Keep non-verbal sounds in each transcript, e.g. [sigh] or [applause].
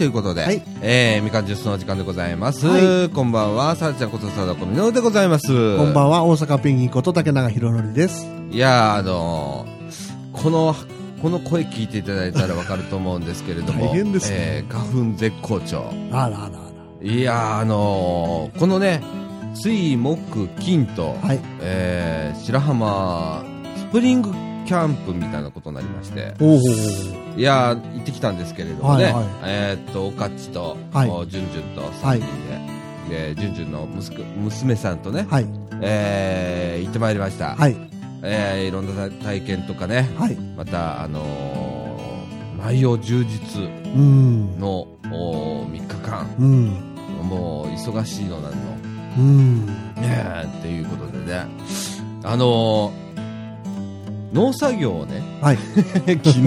ということで、はいえー、みかんジュースのお時間でございます。はこんばんは、さらちゃんことさだこみのるでございます。こんばんは、大阪ペンギンこと竹永宏典です。いやー、あのー、この、この声聞いていただいたらわかると思うんですけれども、大変ですねえー、花粉絶好調。あらあらあいやー、あのー、このね、水木金と、ら。はい。えー、白浜スプリングキャンプみたいなことになりまして。いやー、行ってきたんですけれどもね、はいはいえーっと、おかっちと、はいおじゅんじゅんと3人で、で、じゅんじゅんの息子娘さんとね、はい。えー、行ってまいりました。はい。えー、いろんな体験とかね、はい。また、あのー内容充実うん。のお3日間、うん。もう忙しいのなんの、うん。ねえっていうことでね、あのー農作業をね、はい。[laughs] 昨日、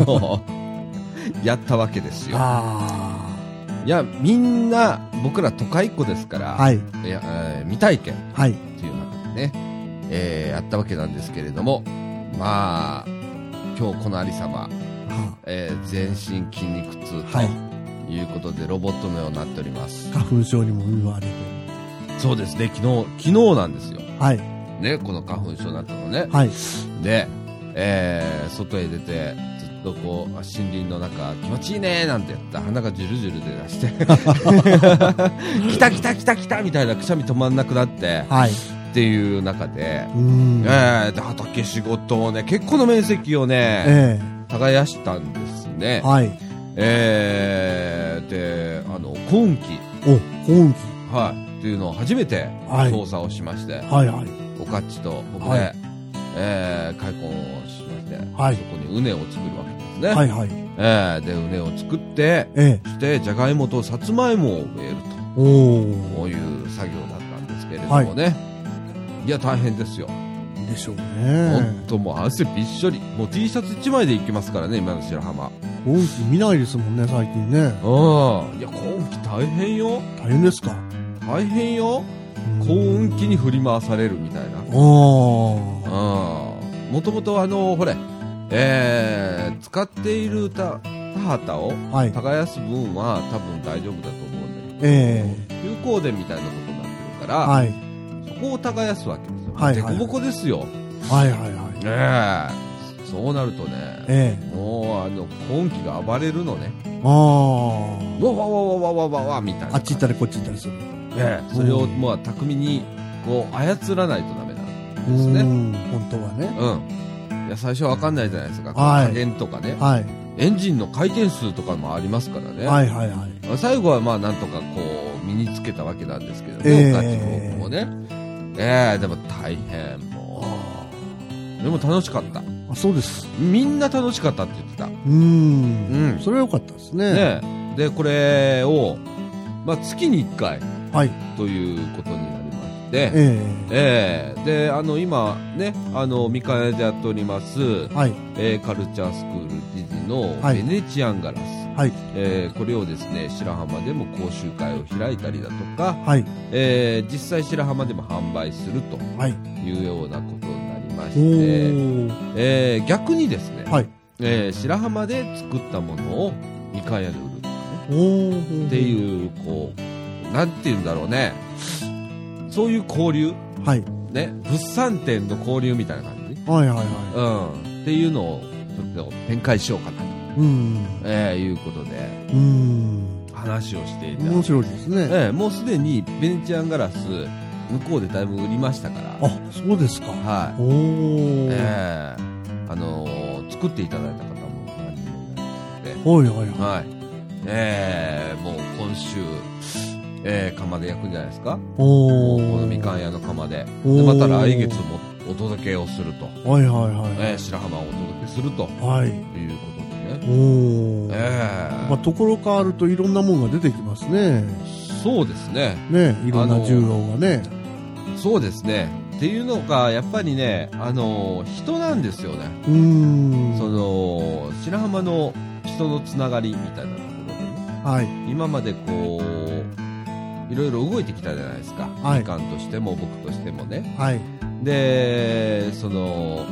やったわけですよ。あいや、みんな、僕ら都会っ子ですから、あ。はい。いや、えー未体験はい。っていう中でね、えーやったわけなんですけれども、まあ、今日このありさま、はえー全身筋肉痛はいということで、ロボットのようになっております。花粉症にも言われて。そうですね、昨日、昨日なんですよ。はい。ね、この花粉症になったのね。はい。で、えー外へ出て、ずっとこう、森林の中、気持ちいいねーなんてやったら鼻がジュルジュルで出して、[laughs] 来た来た来た来たみたいなくしゃみ止まんなくなって、はい。っていう中で、うん。えーで、畑仕事をね、結構の面積をね、え耕したんですねえ。。はい。えーで、あの、今季、お、今季。はい、っていうのを初めてはい操作をしまして、はいはい。おかっちと僕で、はいえー開墾をしまして、はいそこに畝を作るわけですね。はいはい。えーで、畝を作って、ええ。そして、じゃがいもとさつまいもを植えると。おお。こういう作業だったんですけれどもね。い、や、大変ですよ。でしょうほねん。ともう汗びっしょり。もう T シャツ1枚で行きますからね、今の白浜。今季見ないですもんね、最近ね。うん。いや、今季大変よ。大変ですか？大変よ。うん高温期に振り回されるみたいな。おー。もともとあのほれ、えー、使っている田畑を耕す分は多分大丈夫だと思うんだけど、えー、有効電みたいなことになってるから、はい、そこを耕すわけですよ。はいはい、ぼこですよ。はいはいはい。ねえ。そうなるとね、えー、もうあの今季が暴れるのね。ああ。わわわわわわわみたいな。あっち行ったりこっち行ったりする。ええ、それをもう巧みにこう操らないとだめんですね。うん。本当はね。うん。いや、最初はわかんないじゃないですか。はい加減とかね。はい。エンジンの回転数とかもありますからね。はいはいはい。まあ最後はまあなんとかこう、身につけたわけなんですけどね。ええおかちの僕もね。ええでも大変、もう。でも楽しかった。あ、そうです。みんな楽しかったって言ってた。う。うんん。それは良かったですね。ねで、これを、まあ月に1回はい。ということになりまして、えええで、あの、今ね、あの、三河屋でやっております、えはい。えーカルチャースクール理事のはいベネチアンガラス、はい。えーこれをですね白浜でも講習会を開いたりだとか、はい。えー実際白浜でも販売するとはい。いうようなことになりまおして、ー。えー逆にですね、はい。えー白浜で作ったものを三河屋で売るおー。っていうこうなんて言うんだろうねそういう交流はい。ね物産展の交流みたいな感じ、はいはいはうん、っていうのをちょっと展開しようかなと、い。うん。えーいうことでうん。話をしていた、面白いですね。えーもうすでにベネチアンガラス向こうでだいぶ売りましたからあ、そうですか。はいおー。えーあのー作っていただいた方も何人もいらっしゃってはいはいははいえーもう今週えー釜で焼くんじゃないですかい。おー。このみかん屋の釜ででまた来月もお届けをすると、はいはいはい。えー白浜をお届けするとはい。いうことでねおー。えーまあ、ところ変わるといろんなもんが出てきますね。そうですねね、いろんな需要がね。そうですねっていうのがやっぱりねあのー人なんですよねうーん。その白浜の人のつながりみたいなところでねはい。今までこういろいろ動いてきたじゃないですか、はいみかんとしても僕としてもねはい。でその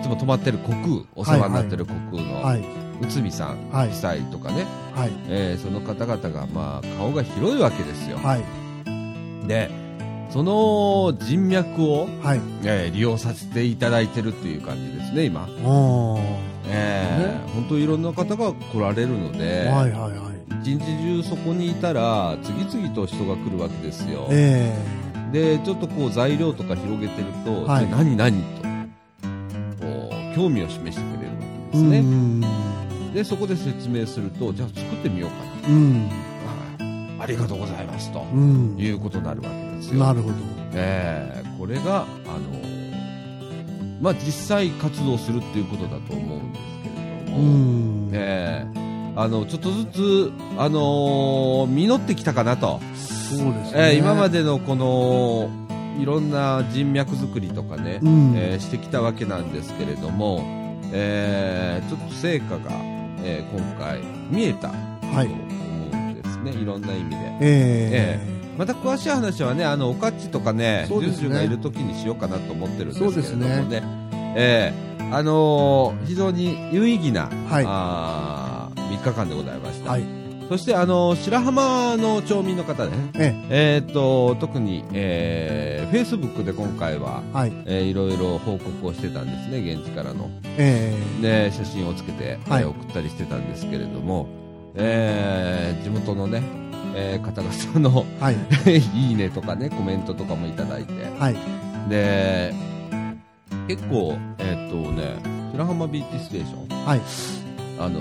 いつも泊まってる国空お世話になってる国空の、はい。内海さんはい夫妻とかね、はい。えーその方々が、まあ、顔が広いわけですよ。はい。で、その人脈を、はい。えー利用させていただいてるっていう感じですね、今。おー。えー本当いろんな方が来られるので、はいはいはい。一日中そこにいたら、次々と人が来るわけですよ。えで、ちょっとこう材料とか広げてると、はいで何何と、こう、興味を示してくれるわけえですね。うん。で、そこで説明すると、じゃあ作ってみようかうん。な。はい。ありがとうございます。とうん。いうことになるわけですよ。なるほど。えーこれが、あのまあ、実際活動するっていうことだと思うんですけれどうも、ん。えーあの、ちょっとずつ、あのー実ってきたかなと。そうですね。えー今までのこの、いろんな人脈作りとかね、うん。えーしてきたわけなんですけれども、えーちょっと成果が、えー今回見えたとはい思うんですね、いろんな意味で。ええまた詳しい話はね、あの、おかっちとかね、ジュンジュンがいる時にしようかなと思ってるんですけれどもそうですね。ええあのー非常に有意義な、はいあー3日間でございました。はい。そして、あのー白浜の町民の方ね、ええーっと、特に、えー、Facebook で今回は、えはい。えーいろいろ報告をしてたんですね、現地からの。えで、写真をつけて、はいえー送ったりしてたんですけれども、えー地元のね、えー方々のえはい。[laughs] いいねとかね、コメントとかもいただいて、はい。で、結構、えーっとね、白浜ビーチステーション、はい。あの、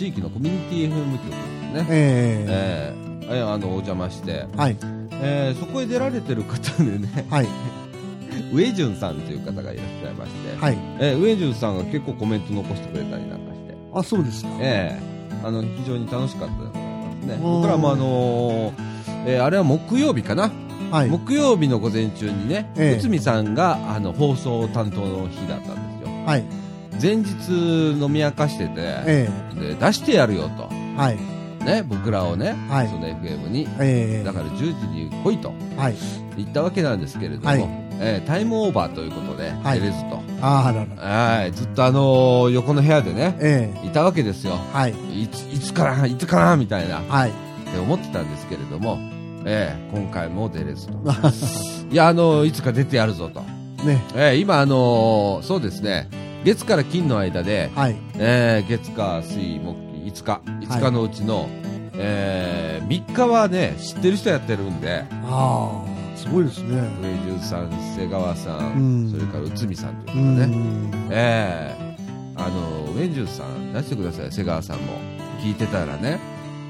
地域のコミュニティ FM 局ですね、ええーえーあの、お邪魔して、えはい。えーそこへ出られてる方でね、はい。ウェジュンさんという方がいらっしゃいまして、はい。えーウェジュンさんが結構コメント残してくれたりなんかして、あ、そうですか。ええあの、非常に楽しかったでございますね。うん僕らもあのーえーあれは木曜日かな、はい。木曜日の午前中にね、ええ内海さんがあの放送担当の日だったんですよ。はい。前日飲み明かしてて、えで出してやるよと。えはい。ね、僕らをね、はいその FM に、ええだから10時に来いとはい。言ったわけなんですけれども、はいえータイムオーバーということで、はい出れずと。ああらら。はい、ずっとあのー横の部屋でね、ええいたわけですよ。はい。いつ、いつから、いつかなみたいな、っはい。て思ってたんですけれども、ええ今回も出れずと。[laughs] いや、あのいつか出てやるぞと。ね。ええ今、あのそうですね、月から金の間で、はい。ええ月火水木金5日、5日のうちの、ええ3日はね、知ってる人やってるんで、ああ、すごいですね。上重さん、瀬川さん、うんそれから内海さんとういうかね、ん。ええあの、ウェンジュさん出してください、瀬川さんも。聞いてたらね、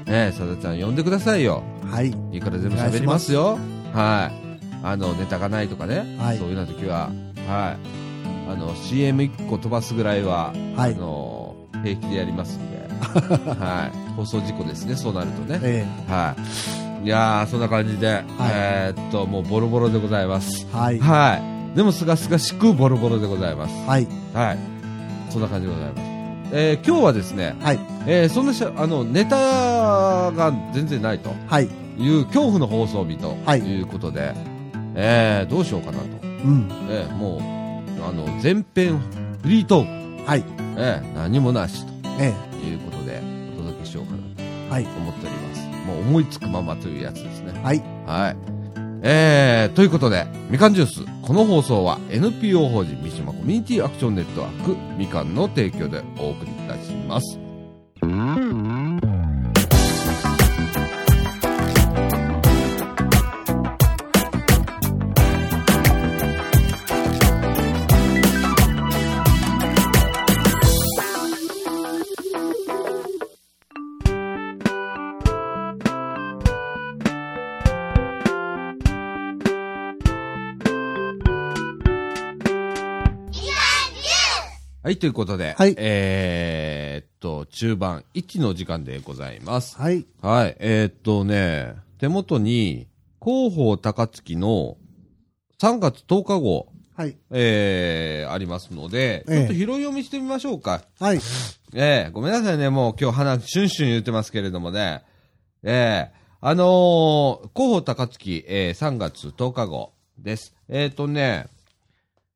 ええさだちゃん呼んでくださいよ。はい。いいから全部喋りますよ。はい。あの、ネタがないとかね、はいそういうような時は、はい。あの、CM1 個飛ばすぐらいは、はいあの、平気でやりますんで、[laughs] はい。放送事故ですね、そうなるとね。えはい。いやー、そんな感じで、えーっと、もうボロボロでございます。えはい。はい。でも、すがすがしくボロボロでございます。はい。はい。そんな感じでございます。えー今日はですね、はい。えーそんなしゃ、あの、ネタが全然ないとはい。いう恐怖の放送日とはいいうことで、えーどうしようかなと。うん。えーもう、あの、前編フリートーク、はい。えー何もなしえということで、お届けしようかなとえはい。思っております。もう思いつくままというやつですね。はい。はい。えー、ということで、みかんジュース。この放送は NPO 法人三島コミュニティアクションネットワークみかんの提供でお送りいたします。ということで、はいえーっと、中盤1の時間でございます。はい。はい、えーっとね、手元に、広報高槻の3月10日号、はい。えー、ありますので、ええちょっと拾い読みしてみましょうか。はい。ええごめんなさいね、もう今日鼻、シュンシュン言ってますけれどもね。ええあのー、広報高槻、えー、3月10日号です。えっ、とね、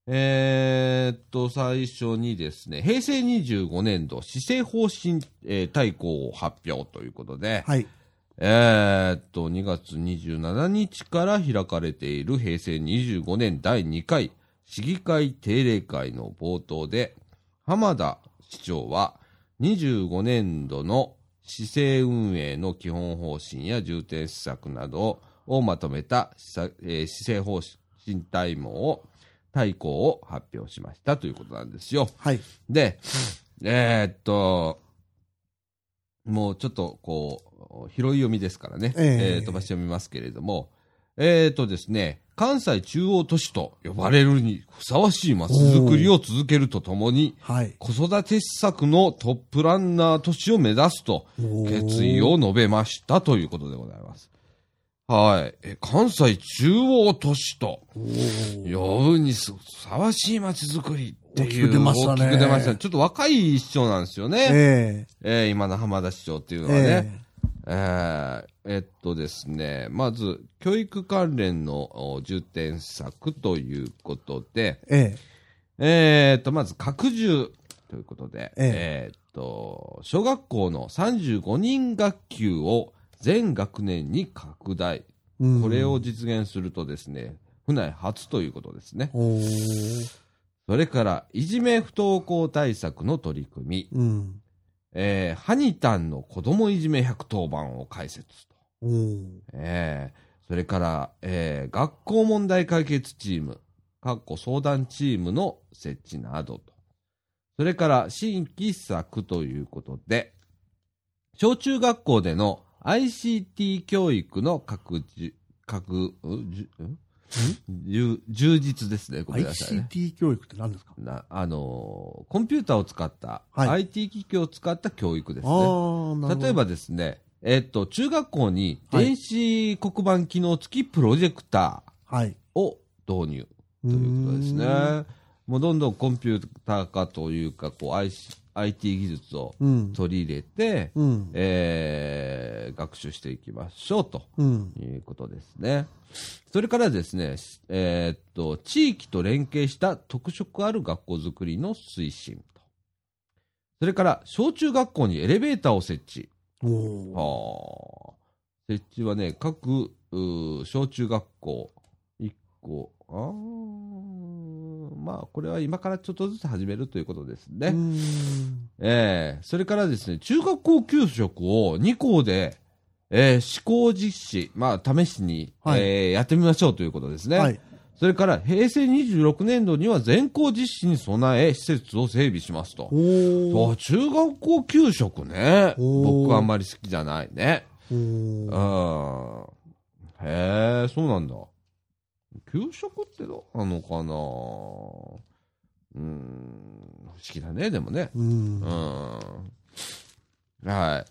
えーっと、最初にですね、平成25年度施政方針、えー大綱を発表ということで、はい。えーっと、2月27日から開かれている平成25年第2回市議会定例会の冒頭で、浜田市長は25年度の市政運営の基本方針や重点施策などをまとめた施策えー市政方針大網を、大綱を発表しましたということなんですよ。はい。で、えーっと、もうちょっとこう、広い読みですからね、えええー飛ばし読みますけれども、えーっとですね、関西中央都市と呼ばれるにふさわしい街づくりを続けるとともに、はい。子育て施策のトップランナー都市を目指すと決意を述べましたということでございます。はい。え関西中央都市と呼ぶにふさわしい街づくりっていう。大きく出ましたね大きく出ましたね。ちょっと若い市長なんですよね。ええー今の浜田市長っていうえのはね。ええーえっとですね、まず、教育関連のお重点策ということで、えええーっと、まず、拡充ということで、ええーっと、小学校の35人学級を全学年に拡大。うんこれを実現するとですね、府内初ということですね。それから、いじめ不登校対策の取り組み、うん。えーハニタンの子供いじめ110番を開設と。えーそれから、えー学校問題解決チーム、かっこ相談チームの設置などと。それから、新規策ということで、小中学校での ICT 教育の拡充、拡、うじゅん？充充実ですね。ごめんなさいね。ICT 教育って何ですか？なあのーコンピューターを使った、はい IT 機器を使った教育ですあね。例えばですね、えっと、中学校にはい電子黒板機能付きプロジェクタはい。ーを導入とということですね。もうどんどんコンピューター化というか、こう、IC IT 技術をうん。取り入れて、うん。えー学習していきましょうとうん。いうことですね。それからですね、えーっと、地域と連携した特色ある学校づくりの推進と。それから、小中学校にエレベーターを設置。お。設置はね、各、小中学校1個。あーまあ、これは今からちょっとずつ始めるということですね。ええそれからですね、中学校給食を2校で、えー試行実施、まあ、試しに、はいえーやってみましょうということですね。はい。それから、平成26年度には全校実施に備え、施設を整備しますと。お中学校給食ね。僕はあんまり好きじゃないね。うん。へえ、そうなんだ。給食ってどうなのかな？うん、不思議だね、でもね。うんう。ん。はい。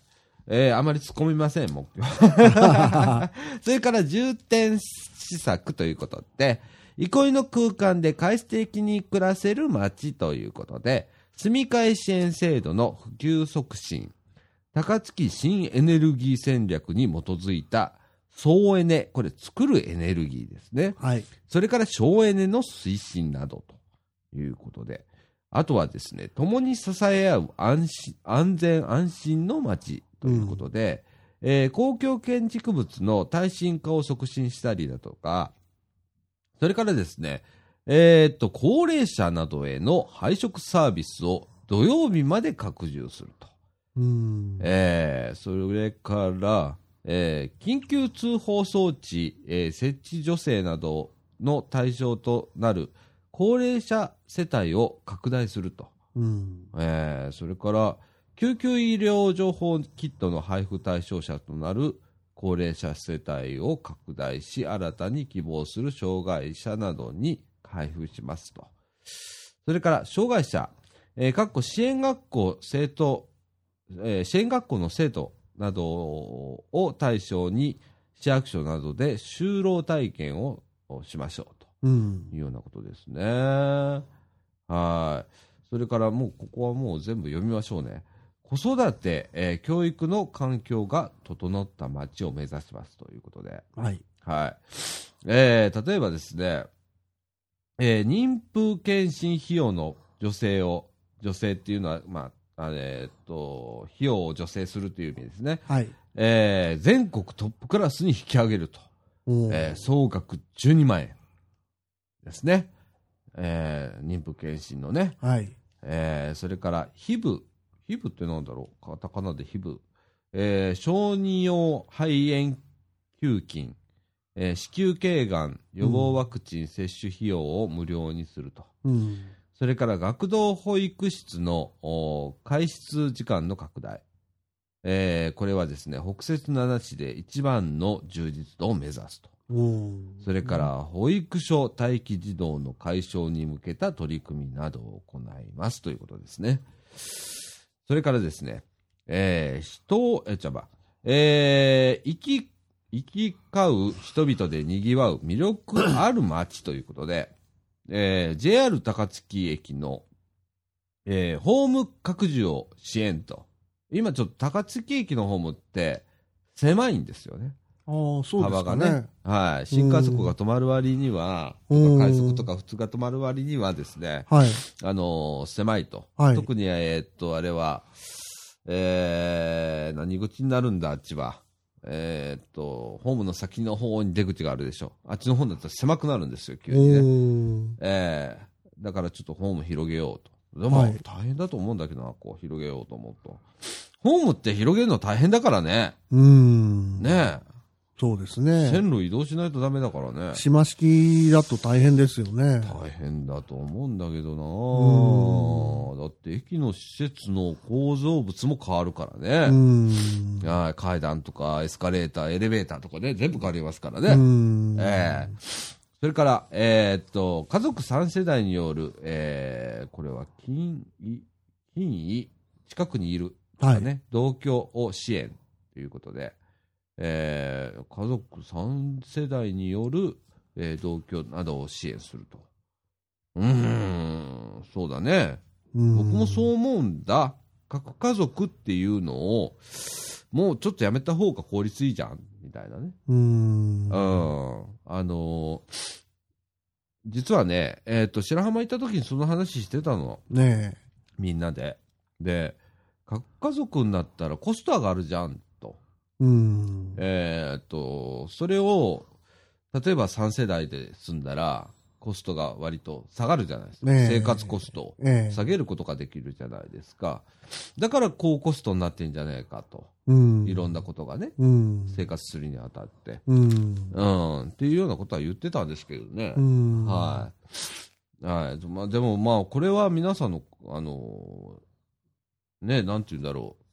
えー、あまり突っ込みません、目標。[laughs] それから重点施策ということで、憩いの空間で快適に暮らせる街ということで、住み替え支援制度の普及促進、高槻新エネルギー戦略に基づいた総エネ、これ作るエネルギーですね。はい。それから省エネの推進などということで、あとはですね、共に支え合う安心安全安心の街ということで、えー公共建築物の耐震化を促進したりだとか、それからですね、えーっと、高齢者などへの配食サービスを土曜日まで拡充すると。うん。えーそれから、えー緊急通報装置、えー設置助成などの対象となる高齢者世帯を拡大すると。うん。えーそれから、救急医療情報キットの配布対象者となる高齢者世帯を拡大し、新たに希望する障害者などに配布しますと。それから、障害者、えー、かっこ支援学校生徒、えー支援学校の生徒などを対象に、市役所などで就労体験をしましょうと。うん。いうようなことですね。はい。それからもう、ここはもう全部読みましょうね。子育て、えー教育の環境が整った街を目指しますということで。はい。はい。えー例えばですね、えー妊婦検診費用の助成を、助成っていうのは、まあ、あと、費用を助成するという意味ですね。はい。えー全国トップクラスに引き上げると。えー総額12万円ですね。えー妊婦検診のね。はい。えーそれから、ヒブ。ヒブってなんだろう？カタカナでヒブ。えー小児用肺炎球菌、えー子宮頸がん予防ワクチン接種費用を無料にすると。うん。それから学童保育室のお開室時間の拡大。えーこれはですね、北摂7市で一番の充実度を目指すと。それから、保育所待機児童の解消に向けた取り組みなどを行いますということですね。それからですね、えー人を、え、ちゃば、えー、生き、行き交う人々で賑わう魅力ある街ということで、えー JR 高槻駅の、えーホーム拡充を支援と。今ちょっと高槻駅のホームって狭いんですよね。ああ、そうです幅がかね。ね。はい。新幹線が止まる割には、うん快速とか普通が止まる割にはですね、はい。あのー狭いと。はい特に、えーっと、あれは、えー、何口になるんだ、あっちは。えーっと、ホームの先の方に出口があるでしょ。あっちの方だったら狭くなるんですよ、急おにね。ーえー、だからちょっとホーム広げようと。でも、はい大変だと思うんだけどな、こう広げようと思うと。ホームって広げるの大変だからね。うん。ねそうですえ。ね。線路移動しないとダメだからね。島式だと大変ですよね。大変だと思うんだけどうなだって駅の施設の構造物も変わるからうね。ん。はい階段とかエスカレーター、エレベーターとかね、全部変わりますからうね。ん。ええそれから、えーっと、家族3世代による、えーこれは近位、近位、近くにいるとかね、同居を支援ということで、えー家族3世代による、えー同居などを支援すると。うーん、そうだね。うん僕もそう思うんだ。核家族っていうのを、もうちょっとやめた方が効率いいじゃん、みたいなね。うん。うん。あのー実はね、えっ、と、白浜行った時にその話してたの。ねみんなで。で、核家族になったらコスト上がるじゃん、と。え。うん。えっ、と、それを、例えば3世代で住んだら、コストが割と下がるじゃないですか。生活コストをええ。下げることができるじゃないですか。だから高コストになってんじゃないかと。うん。いろんなことがね、うん。生活するにあたって。うん。うん、っていうようなことは言ってたんですけどね。うん。はい。はい。まあ、でもまあ、これは皆さんの、あのーね、なんて言うんだろう。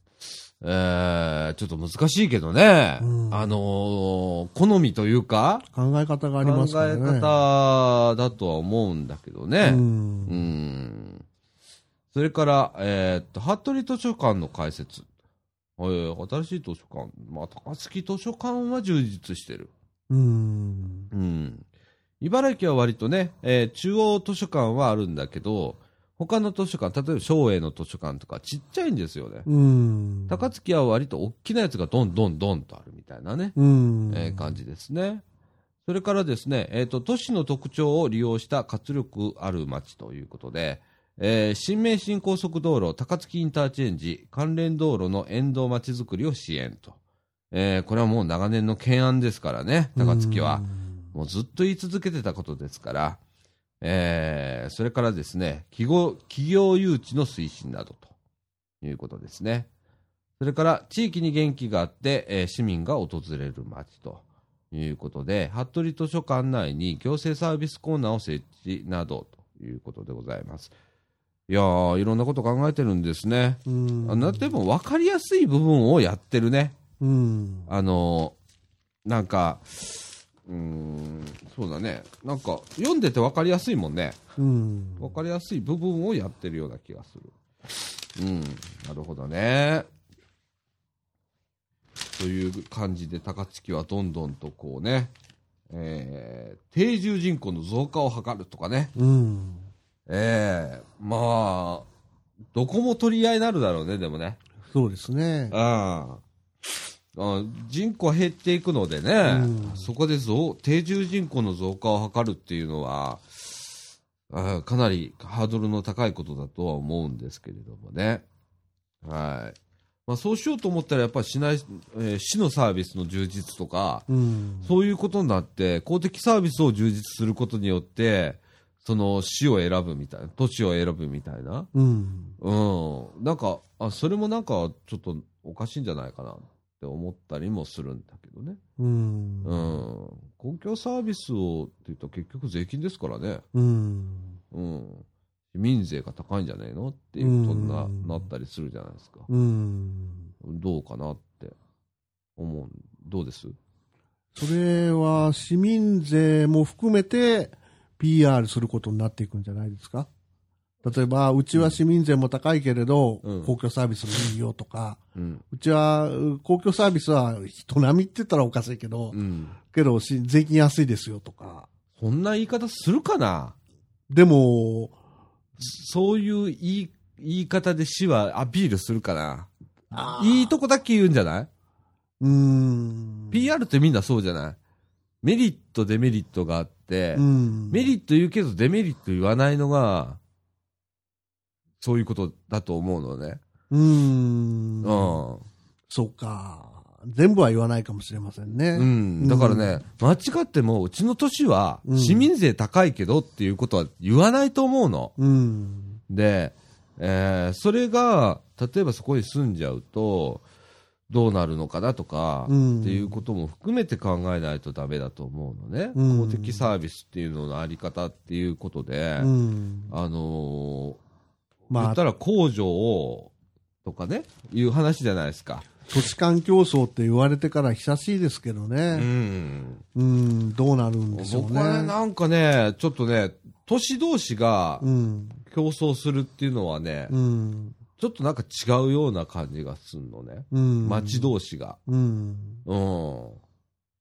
えー、ちょっと難しいけどね。うんあのー好みというか、考え方があり考ますからえね。方だとは思うんだけどね。ううん。ん。それから、えーっと、服部図書館の開設。えー新しい図書館。まあ、高槻図書館は充実してる。うん。うん。茨城は割とね、えー中央図書館はあるんだけど、他の図書館、例えば松栄の図書館とかちっちゃいんですよね。うん。高槻は割と大きなやつがどんどんどんとあるみたいなね、うん。えー感じですね。それからですね、えっ、と、都市の特徴を利用した活力ある街ということで、えー新名神高速道路高槻インターチェンジ関連道路の沿道まちづくりを支援と。えーこれはもう長年の懸案ですからね、高槻は。もうずっと言い続けてたことですから、えーそれからですね企業、企業誘致の推進などということですね。それから地域に元気があって、えー市民が訪れる街ということで、服部図書館内に行政サービスコーナーを設置などということでございます。いやー、いろんなこと考えてるんですね。うん。でも分かりやすい部分をやってるね。うん。あのーなんか、うーん、そうだね。なんか、読んでて分かりやすいもんね。うん。分かりやすい部分をやってるような気がする。うん、なるほどね。という感じで、高槻はどんどんとこうね、えー定住人口の増加を図るとかね。うん。ええまあ、どこも取り合いになるだろうね、でもね。そうですね。ああ人口減っていくのでね、うんそこで増定住人口の増加を図るっていうのは、あーかなりハードルの高いことだとは思うんですけれどもね。はい。まあ、そうしようと思ったら、やっぱり市内、えー市のサービスの充実とか、うん。そういうことになって、公的サービスを充実することによって、その市を選ぶみたいな、都市を選ぶみたいな。うん。うん。なんか、あ、それもなんか、ちょっとおかしいんじゃないかなって思ったりもするんだけどね。うん。うん。公共サービスをって言ったら結局税金ですからね。うん。うん。市民税が高いんじゃねえのっていううんことにななったりするじゃないですか。うん。どうかなって思う。どうです？それは市民税も含めて PR することになっていくんじゃないですか？例えば、うちは市民税も高いけれど、うん公共サービスもいいよとか、うん。うちはう公共サービスは人並みって言ったらおかしいけど、うん。けどし税金安いですよとか。そんな言い方するかな？でも、そういう言い言い方で市はアピールするかな？いいとこだけ言うんじゃない？うーん。?PR ってみんなそうじゃない？メリット、デメリットがあって、うん。メリット言うけどデメリット言わないのが、そういうことだと思うのね。うーん。うん。そうか。全部は言わないかもしれませんね。うん。だからね、間違っても、うちの都市はうん市民税高いけどっていうことは言わないと思うの。うん。で、えーそれが、例えばそこに住んじゃうと、どうなるのかなとか、うんっていうことも含めて考えないとダメだと思うのね。うん公的サービスっていうののあり方っていうことで、うん。あのーまあ言ったら工場を、とかね、いう話じゃないですか。都市間競争って言われてから久しいですけどうね。ん。うん、どうなるんでしょう僕はね、ね。なんかね、ちょっとね、都市同士がうん。競争するっていうのはね、うん。ちょっとなんか違うような感じがするのね。うん。町同士が。うん。うん。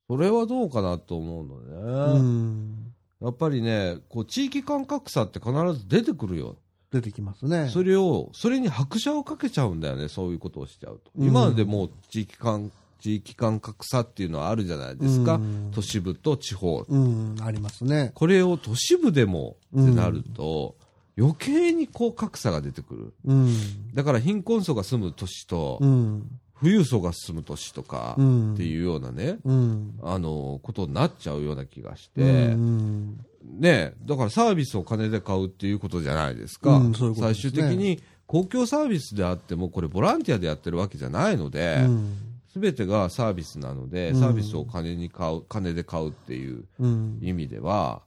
それはどうかなと思うのうね。ん。やっぱりね、こう、地域間格差って必ず出てくるよ。出てきますね。それを、それに拍車をかけちゃうんだよね、そういうことをしちゃうと。うん今までもう地域間、地域間格差っていうのはあるじゃないですか。うん都市部と地方。うん、ありますね。これを都市部でもってなると、余計にこう格差が出てくる。うん。だから貧困層が住む都市と、うん。富裕層が住む都市とかうん。っていうようなね、うん。あの、ことになっちゃうような気がしうて、ん。ね、だからサービスを金で買うっていうことじゃないですか。うんそういうすね終的に公共サービスであっても、これボランティアでやってるわけじゃないのでう、ん。すべ、てがサービスなので、うんサービスを金に買う、金で買うっていううん。意味では、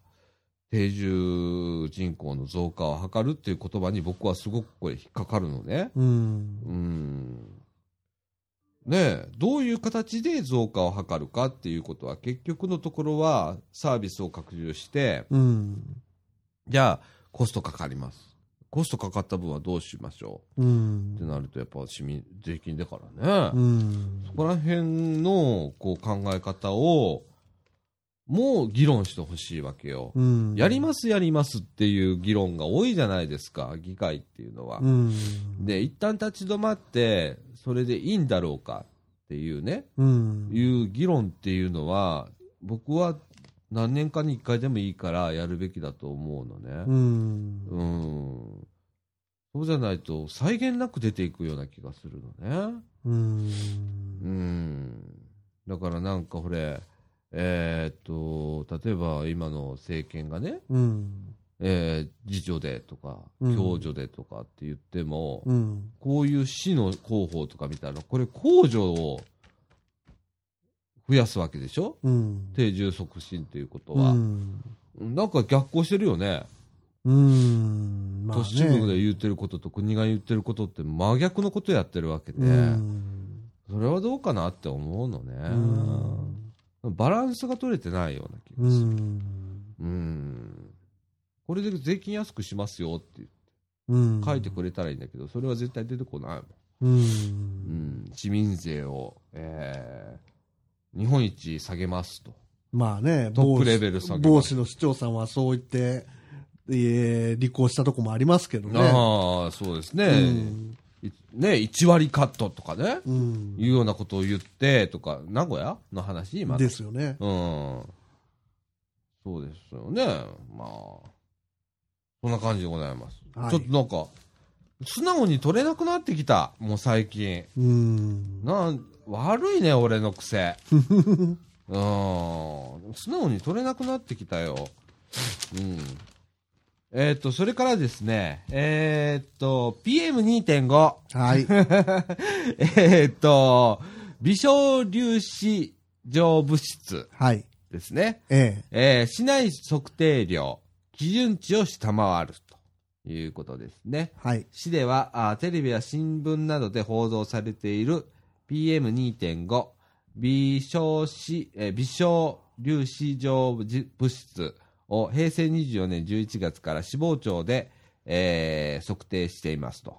定住人口の増加を図るっていう言葉に僕はすごくこれ引っかかるのね。うん。うん。ねえ、どういう形で増加を図るかっていうことは結局のところはサービスを拡充して、うん。じゃあコストかかります。コストかかった分はどうしましょううってん。なるとやっぱ市民税金だからね。うんそ。こら辺のこう考え方をもう議論してほしいわけよ。うん。やりますやりますっていう議論が多いじゃないですか、議会っていうのは。うん。で、一旦立ち止まって、それでいいんだろうかっていうね、うん。いう議論っていうのは、僕は何年かに一回でもいいからやるべきだと思うのうね。ん。うん。そうじゃないと、際限なく出ていくような気がするのね。うん。うん。だからなんかこれ、えーっと、例えば今の政権がね、うん。えー自助でとか、うん共助でとかって言っても、うん。こういう市の広報とか見たら、これ控除を増やすわけでしょ？うん。定住促進ということうは。ん。なんか逆行してるよね。うん。まあ都市部でね。言ってることと国が言ってることって真逆のことやってるわけで、うん。それはどうかなって思うのうね。ん。バランスが取れてないような気うがする。ん。うん。これで税金安くしますよってうん。書いてくれたらいいんだけど、それは絶対出てこないもん。う。うんん、市民税を、えー日本一下げますと。まあね、トップレベル下げますの市長さんはそう言って、えー、履行したとこもありますけどね。ああ、そうですね、うん。いね。1割カットとかね、うん。いうようなことを言ってとか、名古屋の話今のですよね。うん。そうですよね。まあ、そそんな感じでございます。はいちょっとなんか、素直に取れなくなってきた。もう最近。うーん。なん、悪いね、俺の癖。[laughs] うん。素直に取れなくなってきたよ。うん。えーっと、それからですね、えーっと、PM2.5。はい。[laughs] えーっと、微小粒子状物質はい。ですね。ええー市内測定量、基準値を下回るということですね。えはい。市ではあテレビや新聞などで報道されている PM2.5 微小子、えー微小粒子状物質を平成24年11月から死亡庁で、えー測定していますと、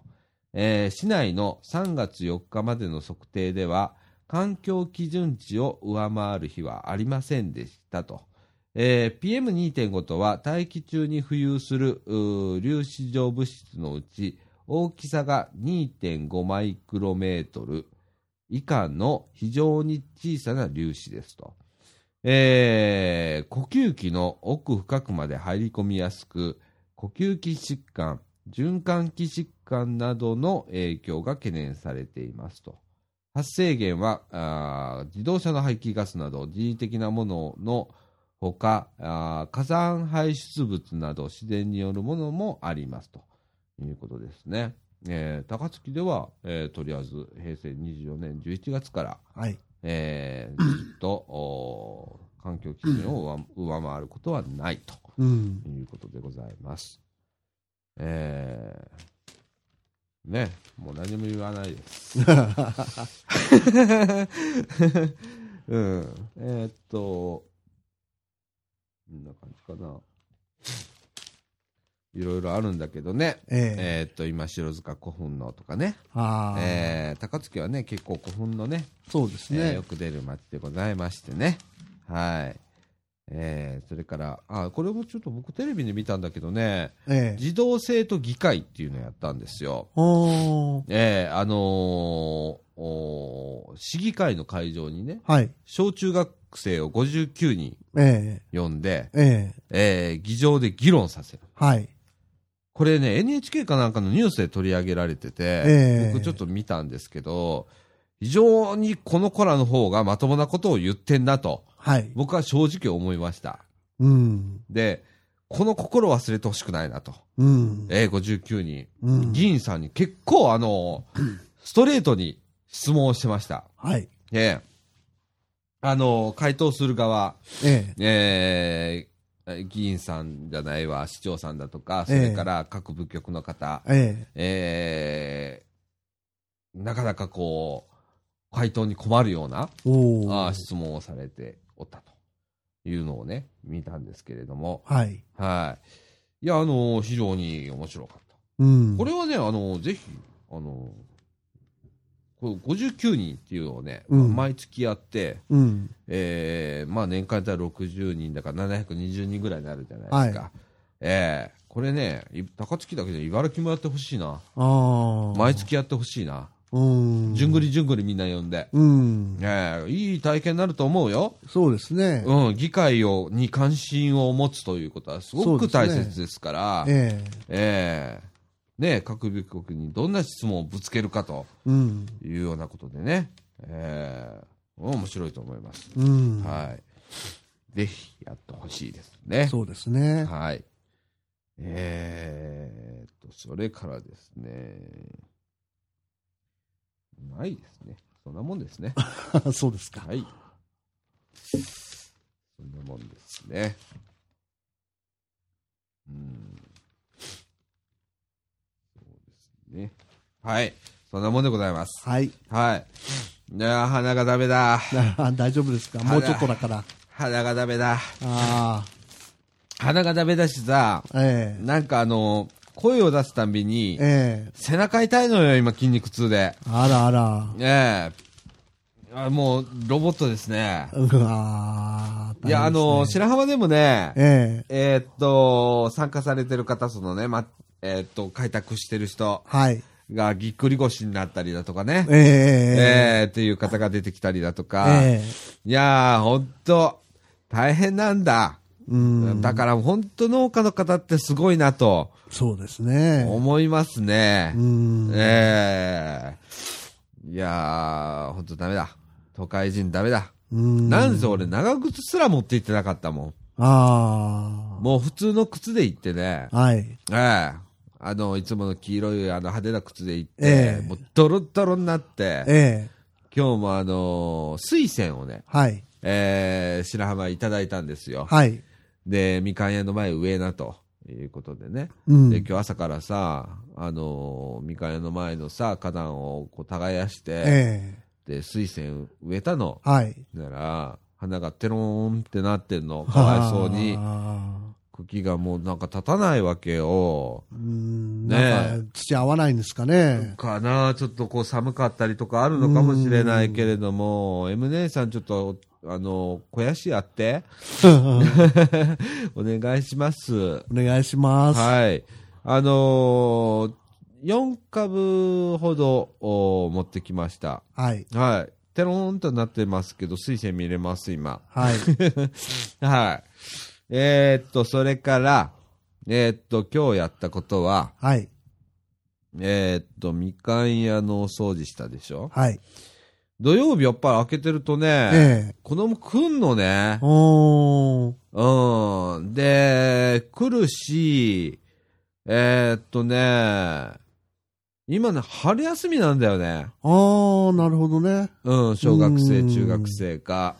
えー市内の3月4日までの測定では環境基準値を上回る日はありませんでしたと。えー PM2.5 とは大気中に浮遊する粒子状物質のうち大きさが2.5マイクロメートル以下の非常に小さな粒子ですと。えー呼吸器の奥深くまで入り込みやすく、呼吸器疾患、循環器疾患などの影響が懸念されていますと。発生源は自動車の排気ガスなど人為的なもののほか火山排出物など自然によるものもありますということですね。えー高槻では、えーとりあえず平成24年11月から、はい。えーずっとおー環境基準を上上回ることはないとうん。いうことでございます。えーね、もう何も言わないです。[laughs] うん。えーっと、こんな感じかな。いろいろあるんだけどね。えええーっと、今、白塚古墳のとかね。えー高槻はね、結構古墳のね、そうですねえーよ。く出る町でございましてね。はい。えーそれから、あ、これもちょっと僕テレビで見たんだけどね、ええ児童生徒議会っていうのをやったんですよ。おーえーあのーおー市議会の会場にね、はい。小中学生を59人え呼んで、ええええー議場で議論させる。はい。これね、NHK かなんかのニュースで取り上げられてて、ええ僕ちょっと見たんですけど、非常にこの子らの方がまともなことを言ってんなと、はい。僕は正直思いました。うん。で、この心忘れてほしくないなと。うん。えー、59人。うん。議員さんに結構あの、ストレートに質問をしてました。はい。ええあの、回答する側、えええー議員さんじゃないわ、市長さんだとか、それから各部局の方、ええーなかなかこう、回答に困るようなあ質問をされておったというのをね、見たんですけれども、はい。はい。いや、あの、非常に面白かった。うん。これはね、あの、ぜひ、あの、これ59人っていうのをね、うん毎月やって、うん。えーまあ年間やったら60人だから720人ぐらいになるじゃないですか。はえーこれね、い高槻だけで茨城もやってほしいな。毎。月やってほしいな。うん。じゅんぐりじゅんぐりみんな呼んで。うん。えーいい体験になると思うよ。そうですね。うん、議会をに関心を持つということはすごく大切ですから、えええね、各部局にどんな質問をぶつけるかと。いうようなことでね、ええ面白いと思います。うん。はい。ぜひやってほしいですね。そうですね。はい。えーっと、それからですね、ないですね。そんなもんですね。[laughs] そうですか。はい。そんなもんですね。うん。そうですね。はい。そんなもんでございます。はい。はい。いやー鼻がダメだ。あ [laughs] 大丈夫ですか？もうちょっとだから。鼻がダメだ。あ鼻がダメだしさ、あ。えなんかあの、声を出すたんびにえ、ええ背中痛いのよ、今筋肉痛で。あらあら。ええあもう、ロボットですね。うわーいや、あの、白浜でもね、えええーっと、参加されてる方、そのね、ま、えーっと、開拓してる人はい。がぎっくり腰になったりだとかね、えええーっていう方が出てきたりだとか、えいやー、ほんと、大変なんだ。うん。だから本当農家の方ってすごいなとそうですね。思いますね。うん。ええいやー、本当ダメだ。都会人ダメだ。うん。なんせ俺長靴すら持って行ってなかったもん。あもう普通の靴で行ってね。あ。はい。ええあの、いつもの黄色いあの派手な靴で行って、ええもうドロッドロになって、ええ。今日もあの水仙をね、はい。えー、白浜いただいたんですよ。はい。で、みかん屋の前上なということでね。うん。で、今日朝からさ、あのみかん屋の前のさ、花壇をこう耕して、えで、水仙植えたの。え。はい。だから、花がテローンってなってんの。[laughs] かわいそうに。茎がもうなんか立たないわけよ。うん。ねえなんか土合わないんですかね。かなちょっとこう寒かったりとかあるのかもしれないけれども、M 姉さんちょっと、あの、肥やしやって。[laughs] お願いします。お願いします。はい。あのー、4株ほどお持ってきました。はい。はい。テローンとなってますけど、水仙見れます、今。はい。[laughs] はい。えー、っと、それから、えー、っと、今日やったことは、はい。えー、っと、みかん屋のお掃除したでしょ？はい。土曜日やっぱり開けてるとね、ええ。子供来んのね。うん。で、来るし、えー、っとね、今ね、春休みなんだよね。あー、なるほどね。うん、小学生、うん中学生か。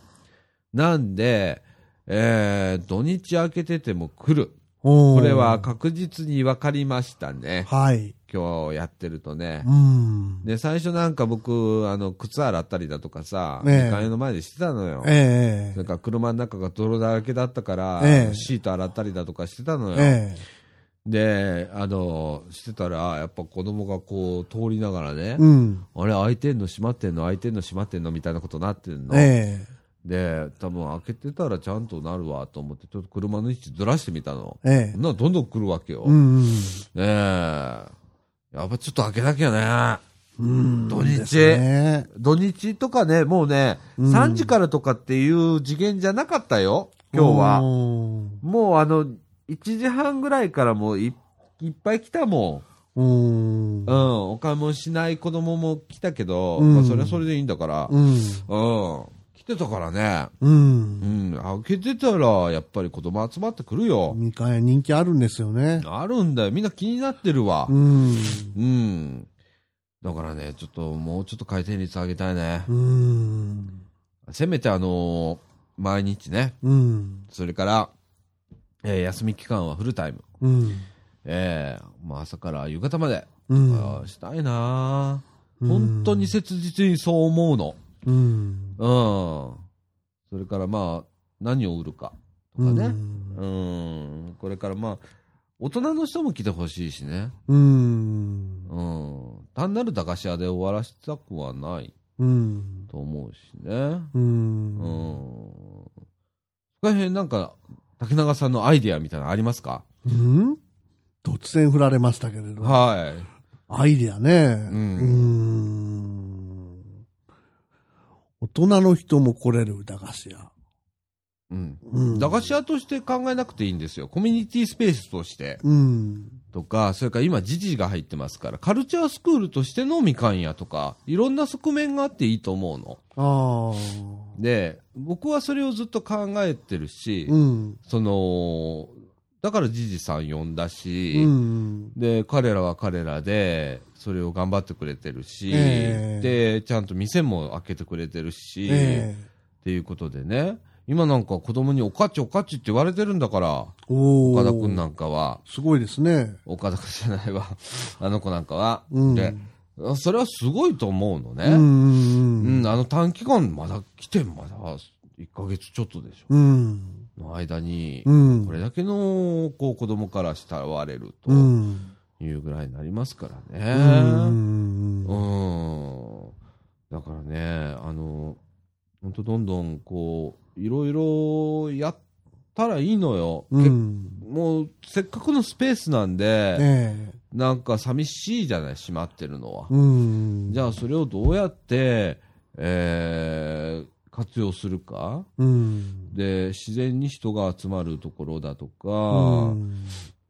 なんで、えー、土日開けてても来る。これは確実に分かりましたね。はい。今日やってるとねう。ん。で、最初なんか僕、あの、靴洗ったりだとかさ、ええ2階の前でしてたのよ。ええそれから車の中が泥だらけだったから、ええシート洗ったりだとかしてたのよ。えで、あの、してたら、やっぱ子供がこう通りながらねえ、うん。あれ開いてんの閉まってんの開いてんの閉まってんのみたいなことになってんの。えで、多分開けてたらちゃんとなるわと思って、ちょっと車の位置ずらしてみたの。ええなのどんどん来るわけよ。えうん。ねえ。やっぱちょっと開けなきゃね。うん。土日ね土日とかね、もうね、うん3時からとかっていう次元じゃなかったよ、今日は。おもうあの、1時半ぐらいからもういいっぱい来たもーうんん。う。ん、お買い物しない子供も来たけど、うんまあそれはそれでいいんだから、うん。うん。来てたからね、う。うんん、開けてたらやっぱり子供集まってくるよ。みかん屋人気あるんですよね。あるんだよ。みんな気になってるわう。ん。うん。だからね、ちょっともうちょっと回転率上げたいね。うん。せめてあのー毎日ね、うん。それから、えー休み期間はフルタイム。うん。えーまあ朝から夕方まで、うんしたいなうん本当に切実にそう思うの。うん。うん。それからまあ、何を売るかとかね。うんうん。これからまあ、大人の人も来てほしいしね。うん。うん。単なる駄菓子屋で終わらせたくはないうん。と思うしね。う。うんん。そこら辺なんか、竹永さんのアイディアみたいなのありますか？うん突然振られましたけれど。はい。アイディアね。うんん大人の人も来れる駄菓子屋。うん。うん駄菓子屋として考えなくていいんですよ。コミュニティスペースとして。うん。とか、それから今、時事が入ってますから、カルチャースクールとしてのみかん屋とか、いろんな側面があっていいと思うの。ああ。で、僕はそれをずっと考えてるし、うん。その、だからじじさん呼んだし、うん。で、彼らは彼らで、それを頑張ってくれてるし、ええで、ちゃんと店も開けてくれてるし、えっていうことでね、今なんか子供におかっちおかっちって言われてるんだから。岡田くんなんかは、すごいですね。岡田くんじゃないわ、[laughs] あの子なんかは。うん。で、それはすごいと思うのね。うん。うん。うん、あの短期間、まだ来て、まだ1ヶ月ちょっとでしょ。うん。の間に、うん。これだけのこう子供から慕われるとうん。いうぐらいになりますからうね。ん。うん。だからね、あの、本当どんどんこう、いろいろやったらいいのよ。けうん。もう、せっかくのスペースなんで、ええ。なんか寂しいじゃない、閉まってるのは。うん。じゃあそれをどうやって、えー活用するか、うん。で、自然に人が集まるところだとか、うん。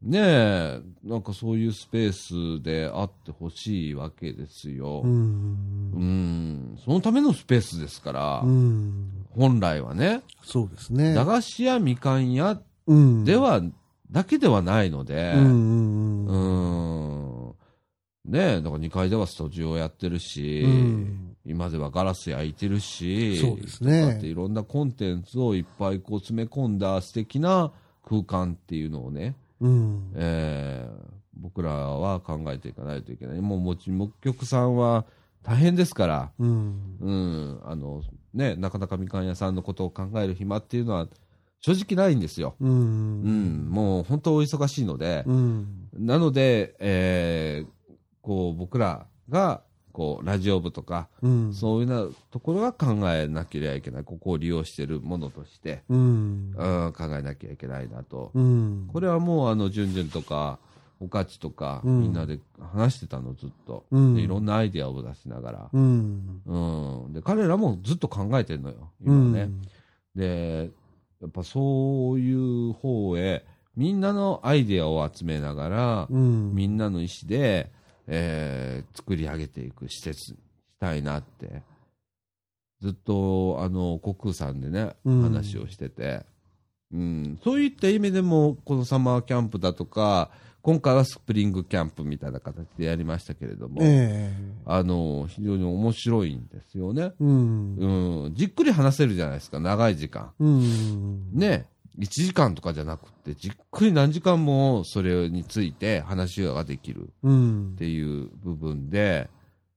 ねえ、なんかそういうスペースであってほしいわけですよ。ううん、ん。そのためのスペースですから、うん。本来はね、そうですね。駄菓子屋、みかん屋うん。では、だけではないので、うんうん。ねえ、だから2階ではスタジオやってるし、うん今ではガラス焼いてるし、そうですねっていろんなコンテンツをいっぱいこう詰め込んだ素敵な空間っていうのをね、うん。えー僕らは考えていかないといけない。もうもち木曲さんは大変ですから、うん。うん、あの、ね、なかなかみかん屋さんのことを考える暇っていうのは正直ないんですよ。ううん、ん。もう本当お忙しいので、うん。なので、えーこう僕らが、こう、ラジオ部とか、うん。そういうようなところが考えなければいけない。ここを利用しているものとして、うん。うん、考えなきゃいけないなと。うん。これはもう、あの、じゅんじゅんとか、おかちとか、うんみんなで話してたの、ずっと。いろんなアイデアを出しながら。うん。うん。で、彼らもずっと考えてるのよ、う今ね。ん。で、やっぱそういう方へ、みんなのアイデアを集めながら、うん。みんなの意思で、えー作り上げていく施設にしたいなって、ずっと、あの、国空さんでね、うん話をしてて、うん、そういった意味でも、このサマーキャンプだとか、今回はスプリングキャンプみたいな形でやりましたけれども、えあの、非常に面白いんですよね。え。うん。うん、じっくり話せるじゃないですか、長い時間。うん。ね、1時間とかじゃなくて、じっくり何時間もそれについて話ができるうんっ。ていう部分で、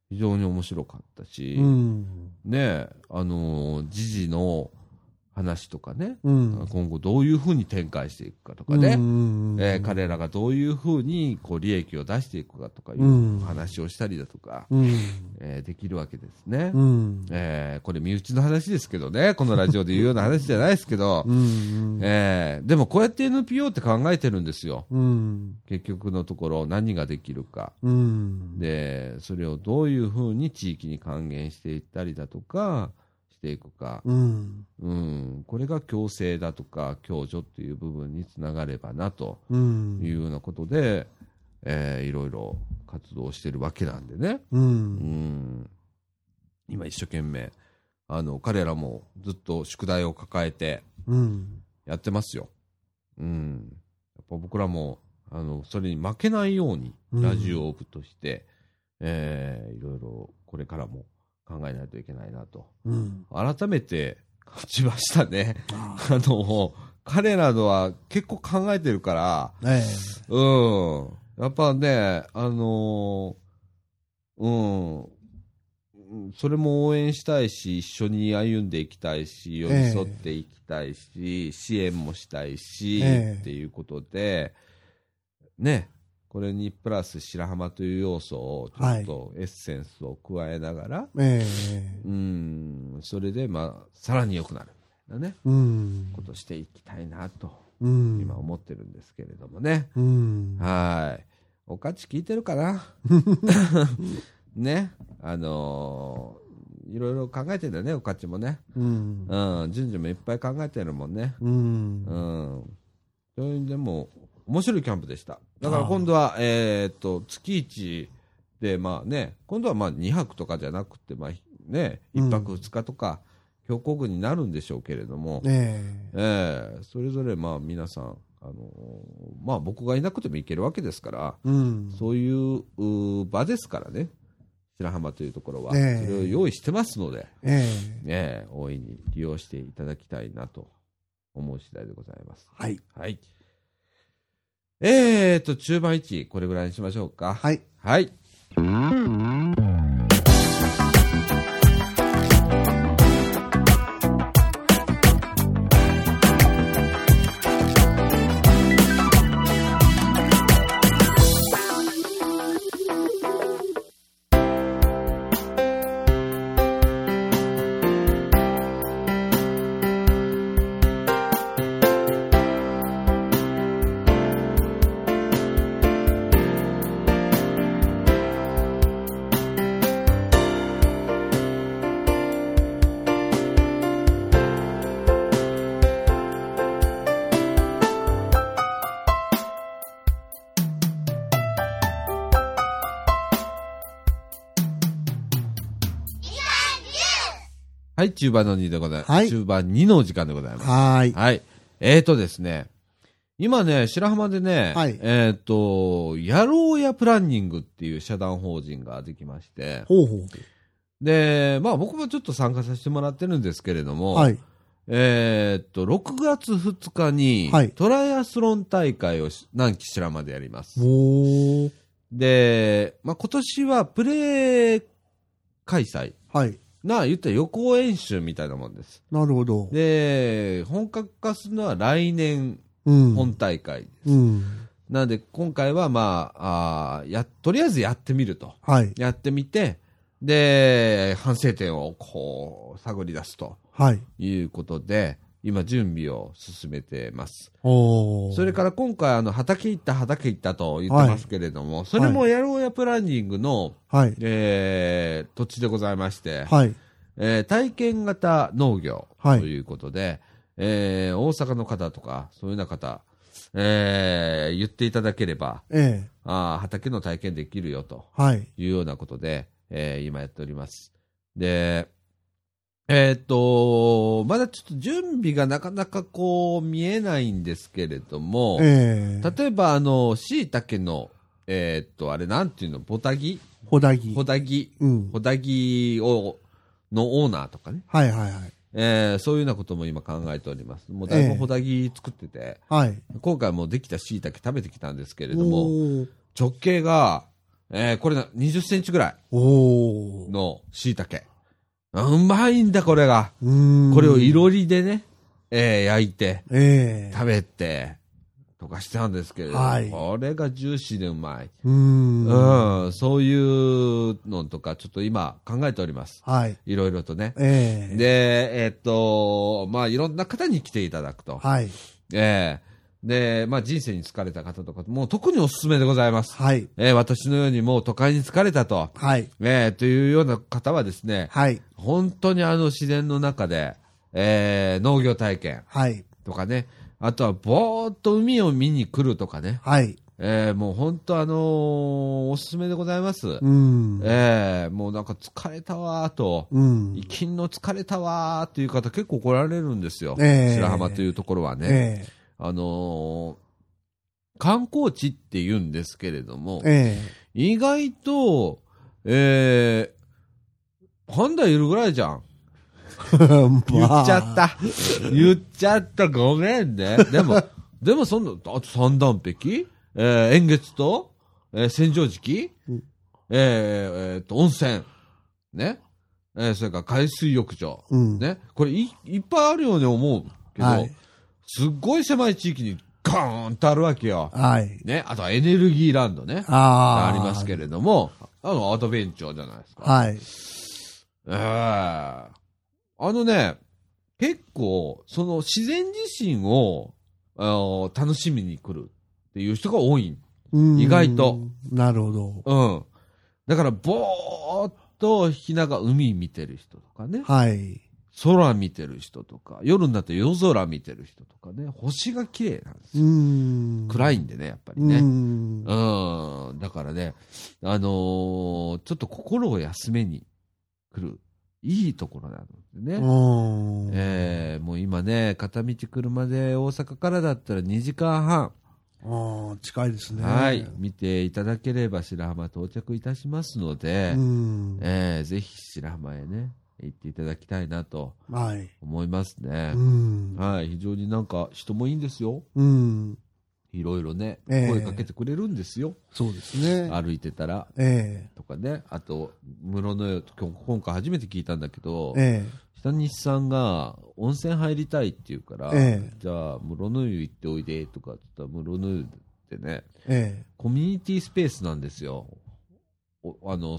非常に面白かったし、うん。ね、あのー時事の話とかね、うん。今後どういうふうに展開していくかとかね、うんえー彼らがどういうふうにこう利益を出していくかとかいう話をしたりだとか、うん。えーできるわけですね。うん。えーこれ身内の話ですけどね、このラジオで言うような話じゃないですけど、[laughs] うん。えーでもこうやって NPO って考えてるんですよ。うん。結局のところ何ができるか。うん。で、それをどういうふうに地域に還元していったりだとか、していくか。うん。うん。これが共生だとか、共助っていう部分につながればなとうん。いうようなことで、えーいろいろ活動してるわけなんでね。う。うんん。今一生懸命、あの、彼らもずっと宿題を抱えてうん。やってますよ。うん。やっぱ僕らも、あの、それに負けないように、うんラジオ部として、えーいろいろこれからも考えないといけないなと。うん。改めて感じましたね。ああの、彼らのは結構考えてるから、えうん。やっぱね、あのうん。うんそれも応援したいし、一緒に歩んでいきたいし、寄り添っていきたいし、支援もしたいし、ええっていうことで、ね、これにプラス白浜という要素をちょっとエッセンスを加えながら、え。ええ。うん、それで、まあ、さらに良くなるみたいなね、うん。ことしていきたいなと、うん。今思ってるんですけれどもね。うん。はい。おかち聞いてるかな？[laughs] ね。あのーいろいろ考えてんだよね、おかちもね。うん。うん。順序もいっぱい考えてるもんね。うんう。ん。それでも、面白いキャンプでした。だから今度は、えーっと、月一で、まあね、今度はまあ2泊とかじゃなくて、まあね、1泊2日とか、強行軍になるんでしょうけれども、えええそれぞれまあ皆さん、あのーまあ僕がいなくても行けるわけですから、え。うん。そういうう場ですからね、白浜というところは、ええそれを用意してますので、ええ。ええ大いに利用していただきたいなと思う次第でございます。はい。はい。えーと、中盤1、これぐらいにしましょうか。はい。はい。い、中盤の2でございます。はい中盤2のお時間でございます。はーい。はい。えーとですね、今ね、白浜でね、はいえーと、やろうやプランニングっていう社団法人ができまして、ほうほで、まあ僕もちょっと参加させてもらってるんですけれどう。も、はい。えーっと、6月2日にはい、トライアスロン大会をし南紀白浜でやります。で、まあ今年はプレー開催はい。な、言ったら予行演習みたいなもんです。なるほど。で、本格化するのは来年うん。本大会です。うん。なので今回はまあ、あーや、とりあえずやってみると。はい。やってみて、で、反省点をこう、探り出すとはい。いうことで、今準備を進めてます。それから今回あの、畑行った畑行ったと言ってますけれども、それもやろうやプランニングの、はい。えー土地でございまして、はい。えー体験型農業とはいいうことで、えー大阪の方とか、そういうような方、えー言っていただければ、ええ。あー畑の体験できるよとはい。いうようなことで、えー今やっております。で、えーっと、まだちょっと準備がなかなかこう見えないんですけれども、ええ。例えばあの、椎茸の、えーっと、あれなんていうの、ボタギ？ほだぎ。ホダギ、うん。ホダギを、のオーナーとかね、はいはいはい。えーそういうようなことも今考えております。もうだいええぶホダギ作ってて、はい。今回もうできた椎茸食べてきたんですけれどおも、ー。直径が、えーこれな20センチぐらいおー。の椎茸。うまいんだ、これが。これをいろりでね、えー焼いて、ええ。食べて、とかしてたんですけれども、はいこれがジューシーでうまい。うーん。うん、そういうのとか、ちょっと今考えております。はい。いろいろとね。ええ。で、えーっと、まあ、いろんな方に来ていただくと。はい。ええで、まあ、人生に疲れた方とか、もう特におすすめでございます。はい。えー私のようにもう都会に疲れたと。はい。えーというような方はですね、はい。本当にあの自然の中で、えー農業体験はい。とかね、あとはぼーっと海を見に来るとかね、はい。えーもう本当あのーおすすめでございます。うん。えーもうなんか疲れたわーと、うん。生きんの疲れたわーっていう方結構来られるんですよ。ええ白浜というところはね。ええ。あのー観光地って言うんですけれども、え意外と、えー、パンダいるぐらいじゃん。[laughs] え。言っちゃっ。た。言っちゃった。ごめんね。でも、[laughs] でもそんな、あと三段壁？えー、円月と、えー、千畳敷？うんえー、えーと、温泉。ね。えー、それから海水浴場。うん。ね。これい、いっぱいあるように思うけど、はいすっごい狭い地域にガーンとあるわけよ。はい。ね。あとはエネルギーランドね。ああ。ありますけれども、あの、アドベンチャーじゃないですか。はい。ええあのね、結構、その自然自身を、あの楽しみに来るっていう人が多い。うん意外と。なるほど。うん。だから、ぼーっとひなが海見てる人とかね、はい。空見てる人とか、夜になって夜空見てる人とかね、星が綺麗なんですうよ。ん。暗いんでね、やっぱりうね。ん。うん。だからね、あのーちょっと心を休めに来る、いいところなのでね。うん。えーもう今ね、片道車で大阪からだったら2時間半、ああ、近いですね。はい、見ていただければ白浜到着いたしますので、うん。えーぜひ白浜へね、行っていただきたいなとはい。思いますねう。ん。はい、非常になんか人もいいんですよ。うん。いろいろね、ええ声かけてくれるんですよ。そうですね。歩いてたら。えとかね、あと、室の湯、今回初めて聞いたんだけどえ。、え下西さんが温泉入りたいって言うから、ええじゃあ室の湯行っておいでとかって言ったら室の湯ってね、え。えコミュニティスペースなんですよ。おあの、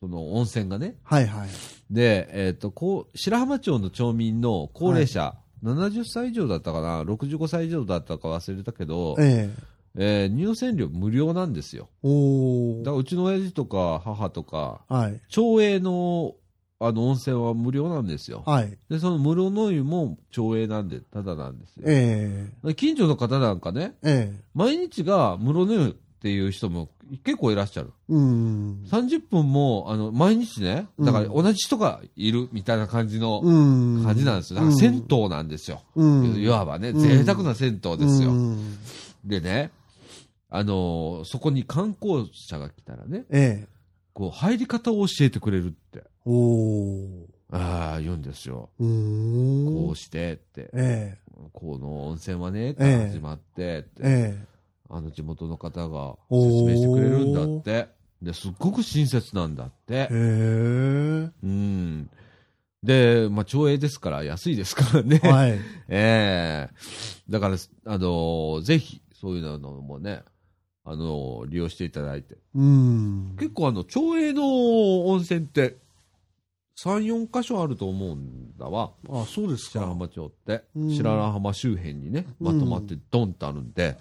その温泉がね。え。はいはい。で、えっ、と、こう、白浜町の町民の高齢者、70歳以上だったかな、65歳以上だったか忘れたけど、ええー入泉料無料なんですよ。え。おー。だからうちの親父とか母とか、はい。町営のあの温泉は無料なんですよ。はい。で、その無料の湯も町営なんで、ただなんですよ。え近所の方なんかね、え。え毎日が室の湯っていう人も結構いらっしゃる。うん。30分も、あの、毎日ね、だから同じ人がいるみたいな感じのうん。感じなんですよ。だから銭湯なんですよ。うん。いわばね、うん贅沢な銭湯ですよ。うんでね、あのーそこに観光者が来たらね、ええ。こう、入り方を教えてくれるって、おー。ああ、言うんですよ。う。こうしてって、えこの温泉はね、ええ始まってって、え。えあの地元の方が説明してくれるんだって。で、すっごく親切なんだってえ。へ。え。うん。で、まあ、町営ですから安いですからね。はい。[laughs] ええだから、あのぜひ、そういうのもね、あの利用していただいて。うん。結構、あの、町営の温泉って、3、4箇所あると思うんだわ。あ、そうですか。白浜町って。うん白浜周辺にね、まうんとまってドンとあるんで、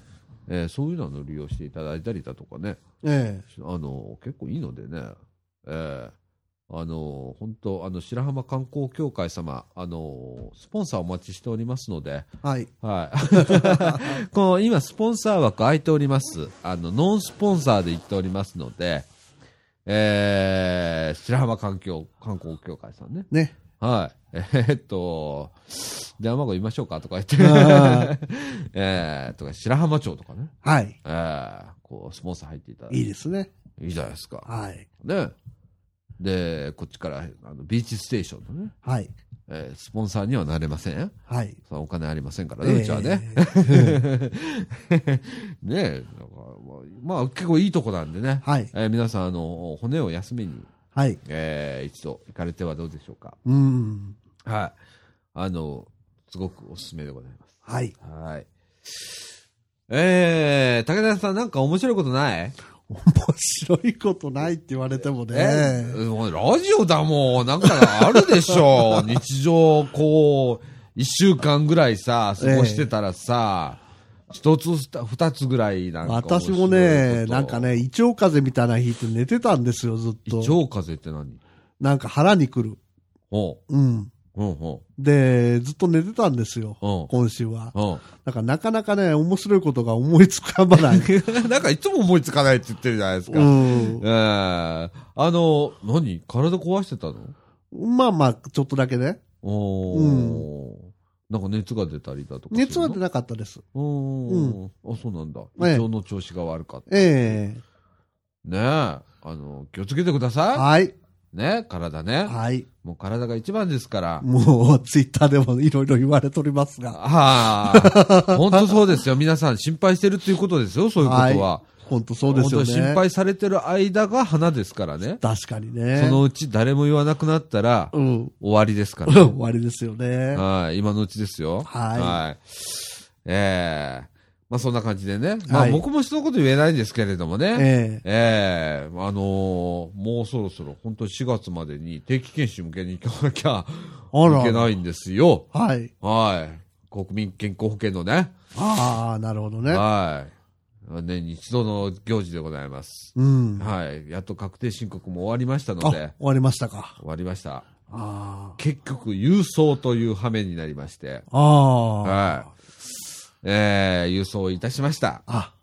えーそういうのを利用していただいたりだとかね、えあの結構いいのでね、えーあの本当あの白浜観光協会様あのスポンサーお待ちしておりますので、え。はい。はい、[laughs] この今スポンサー枠空いております。あのノンスポンサーで行っておりますので、えー白浜環境観光協会さんね。ね。はい。[laughs] えーっと、電話番号言いましょうか？とか言ってあ、[laughs] えー、とか、白浜町とかね、はい。えー、こう、スポンサー入っていただいて、いいですね。いいじゃないですか。はい。ね。で、こっちから、あの、ビーチステーションのね、はい。えースポンサーにはなれません。はい。そのお金ありませんからね、うちはね。え [laughs] ねえ、まあ、まあ、結構いいとこなんでね、はい。えー皆さん、あの、骨を休めに、はい。えー一度行かれてはどうでしょうか？うん。はい。あの、すごくおすすめでございます。はい。はい。えー、武田さんなんか面白いことない？面白いことないって言われてもえね。もうラジオだもん。なんかあるでしょ。[laughs] 日常、こう、一週間ぐらいさ、過ごしてたらさ、一つ二二つぐらいなんか面私。もね、なんかね、胃腸風邪みたいな日って寝てたんですよ、ずっ胃と。腸風邪って何？なんか腹に来る。おう、うん。で、ずっと寝てたんですよ。うん。今週は。うん。だからなかなかね、面白いことが思いつかまない。[laughs] なんかいつも思いつかないって言ってるじゃないですか。うえん。えあの、何？体壊してたの？まあまあ、ちょっとだけね。おーうなんか熱が出たりだとか。熱は出なかったです。うーん。あ、そうなんだ。ええ胃腸の調子が悪かった。ええねえ。あの、気をつけてくださはい。い。ね体ね。はい。もう体が一番ですから。もう、ツイッターでもいろいろ言われておりますが。はあ。本当そうですよ。皆さん心配してるっていうことですよ。そういうことは。本当そうですよね。本当心配されてる間が花ですからね。確かにね。そのうち誰も言わなくなったらうん。終わりですから、終わりですよね。はい。今のうちですよ。はいええまあそんな感じでね。まあはい僕も人のこと言えないんですけれどもね。ええええあのーもうそろそろ本当に4月までに定期検診向けに行かなきゃいけないんですよ。はい。はい。国民健康保険のね。ああ、なるほどね。はい。年に一度の行事でございます。うん。はい。やっと確定申告も終わりましたのあ、で終、わりましたか。終わりました。あ結局、郵送という羽目になりまして、あ。ああ。はい。えー、郵送いたしました。あ、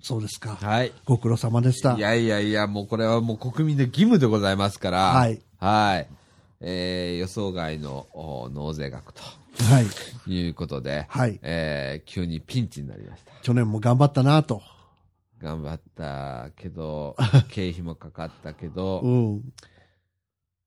そうですか。はい。ご苦労様でした。いやいやいや、もうこれはもう国民の義務でございますから、はい。はい。えー、予想外のお納税額とはい。いうことで、はい。えー、急にピンチになりました。去年も頑張ったなと。頑張ったけど、[laughs] 経費もかかったけど、うん。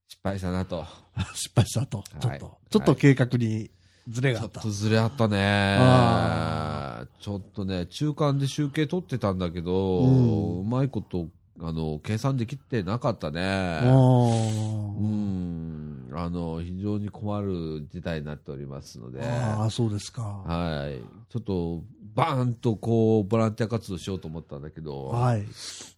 失敗したなと。失敗したと。ちょっはいと、ちょっと計画にズレがあった。ちょっとずれあったねあ。ちょっとね、中間で集計取ってたんだけど、うんうまいこと、あの、計算できてなかったね。あうーん。あの、非常に困る事態になっておりますので、あー、そうですか。はい。ちょっと、バーンとこう、ボランティア活動しようと思ったんだけど、はい。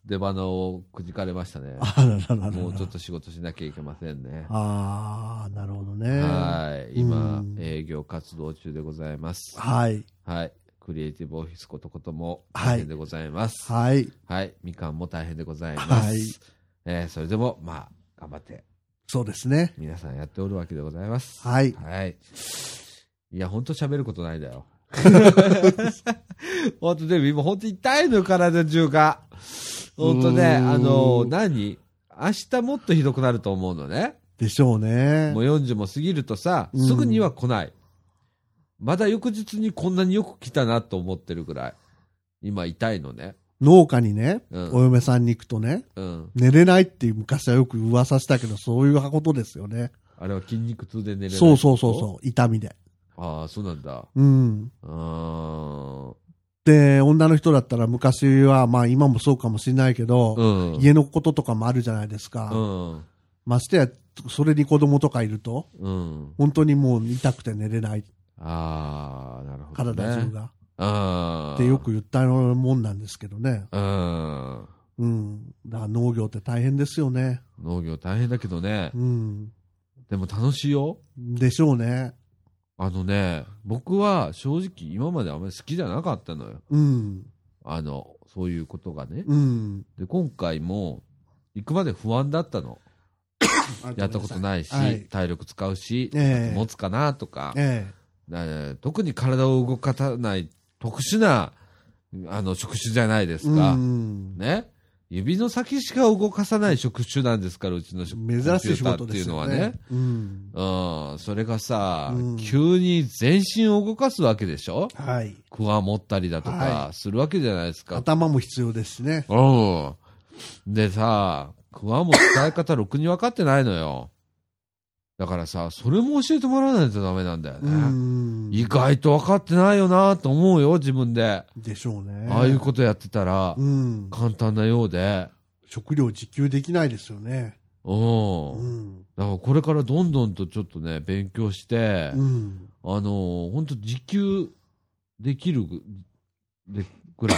出花をくじかれましたね。[laughs] あららら。もうちょっと仕事しなきゃいけませんね。ああ、なるほどね。はい。今う、ん営業活動中でございます。はい。はい。クリエイティブオフィスことこともはい大変でございます。はい。はい。みかんも大変でございます。はいえーそれでも、まあ、頑張ってそうですね。皆さんやっておるわけでございます。はい。はい。いや、ほんと喋ることないんだよ。ほんとでも今ほんと痛いのよ、体中が。本当ね、うんあの、何？明日もっとひどくなると思うのね。でしょうねもう。40も過ぎるとさ、うんすぐには来ない。まだ翌日にこんなによく来たなと思ってるぐらい。今痛いのね。農家にね、うんお嫁さんに行くとね、うん。寝れないっていう昔はよく噂したけど、そういうことですよね。あれは筋肉痛で寝れない。そうそうそうそう、痛みで。う。ああ、そうなんだ。うん。うーん。で、女の人だったら昔は、まあ今もそうかもしれないけど、うん。家のこととかもあるじゃないですか。うん。ましてや、それに子供とかいると、うん。本当にもう痛くて寝れない、ああ、なるほど、ね。体中が。ああ。ってよく言ったもんなんですけどね。うん。うん。だから農業って大変ですよね。農業大変だけどねう。ん。でも楽しいよ。でしょうね。あのね、僕は正直今まであんまり好きじゃなかったのよ。うん。あの、そういうことがね。うん。で、今回も行くまで不安だったの。やったことないし、はい体力使うし、ええ持つかなとか、えだ特に体を動かさない特殊なあの職種じゃないでえ。すか。うん。ね。指の先しか動かさない職種なんですから、うちの職珍しい仕事ですよコンピューターっていうのはねね。。うん。うん、それがさ、うん急に全身を動かすわけでしょ？はい。クワ持ったりだとかはするわけじゃないですか。頭も必要ですしね。うん。でさ、クワも使い方ろくに分かってないのよ。だからさ、それも教えてもらわないとダメなんだようね。ん。意外と分かってないよなと思うよ、自分で。でしょうね。ああいうことやってたらう、ん。簡単なようで。食料自給できないですよね。うん。うん。だからこれからどんどんとちょっとね、勉強して、うん。あの、本当自給できるぐでぐらい、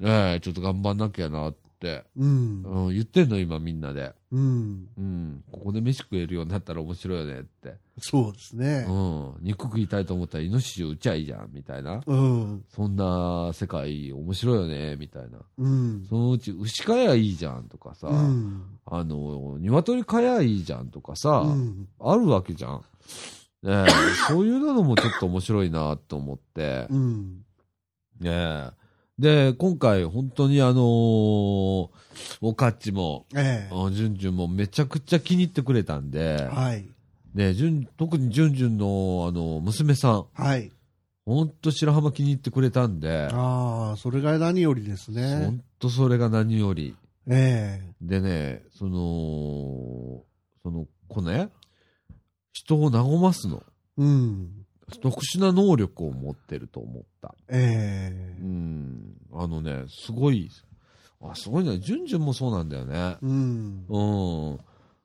ええちょっと頑張んなきゃなって、うん。うん、言ってんの、今みんなで。うん。うん、ここで飯食えるようになったら面白いよねって。そうですねう。ん、肉食いたいと思ったらイノシシを撃ちゃいいじゃん、みたいな。うん。そんな世界面白いよね、みたいな。うん。そのうち牛飼えばいいじゃんとかさ、うん。あの、鶏飼えばいいじゃんとかさ、うん。あるわけじゃん。ねえ [laughs] そういうのもちょっと面白いなと思って。うん。ねえで、今回本当にあのーおかっちも、ええ。あじゅんじゅんもめちゃくちゃ気に入ってくれたんで、はい。ねじゅん特にじゅんじゅんのあの娘さん、はい。ほんと白浜気に入ってくれたんで、ああ、それが何よりですほね。んとそれが何より。えでね、その、その子ね、人を和ますの。え。うん。特殊な能力を持ってると思った。ええ。うん。あのね、すごい、あ、すごいね。ジュンジュンもそうなんだよね。うん。うん。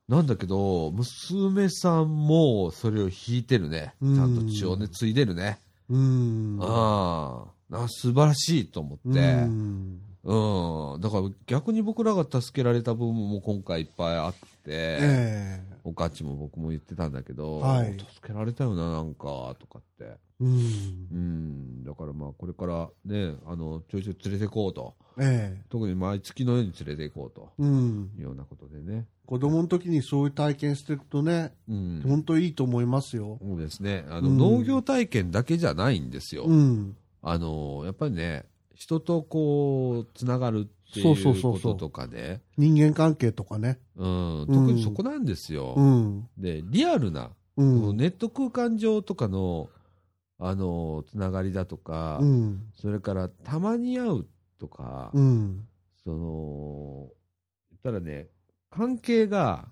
なんだけど、娘さんもそれを引いてるね。ちうんゃんと血をね、継いでるね。うん。ああ。あ素晴らしいと思って。ううん。ん。だから逆に僕らが助けられた部分も今回いっぱいあって、ええ。おかっちも僕も言ってたんだけど、はい助けられたよな、なんか、とかって。うんう。ん。だからまあ、これからね、あの、ちょいちょい連れて行こうと。ええ。特に毎月のように連れて行こうとうん。いうようなことでね。子供の時にそういう体験してるとね、うん。本当いいと思いますよ。そうですね。あの、うん農業体験だけじゃないんですよ。うん。あの、やっぱりね、人とこう、つながるっていそうそううそうそうこととかね。人間関係とかね。うん。うん特にそこなんですよ。うん。で、リアルな、うん。ネット空間上とかの、あの、つながりだとか、うん。それから、たまに会うとか、うん。その、たらね、関係が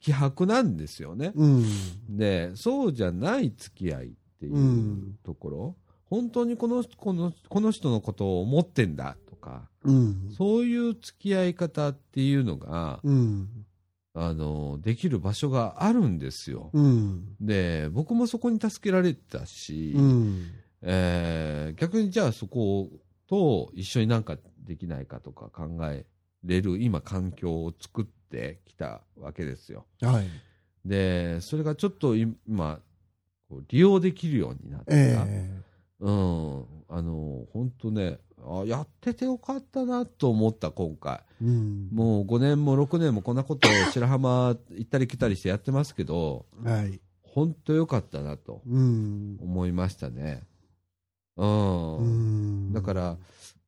希薄なんですよね。うん。で、そうじゃない付き合いっていううんところ、本当にこのこのこの人のことを思ってんだとか、うん。そういう付き合い方っていうのが、うん。あの、できる場所があるんですよ。うん。で、僕もそこに助けられたし、うん。えー逆にじゃあそこと一緒になんかできないかとか考えれる今環境を作ってきたわけですよ。はい。で、それがちょっと今、利用できるようになった。えうん。あの、本当ね、あ、やっててよかったなと思った、今回。え。うん。もう5年も6年もこんなことを白浜行ったり来たりしてやってますけど、はい。本当よかったなとうん。思いましたね。うん。うん。だから、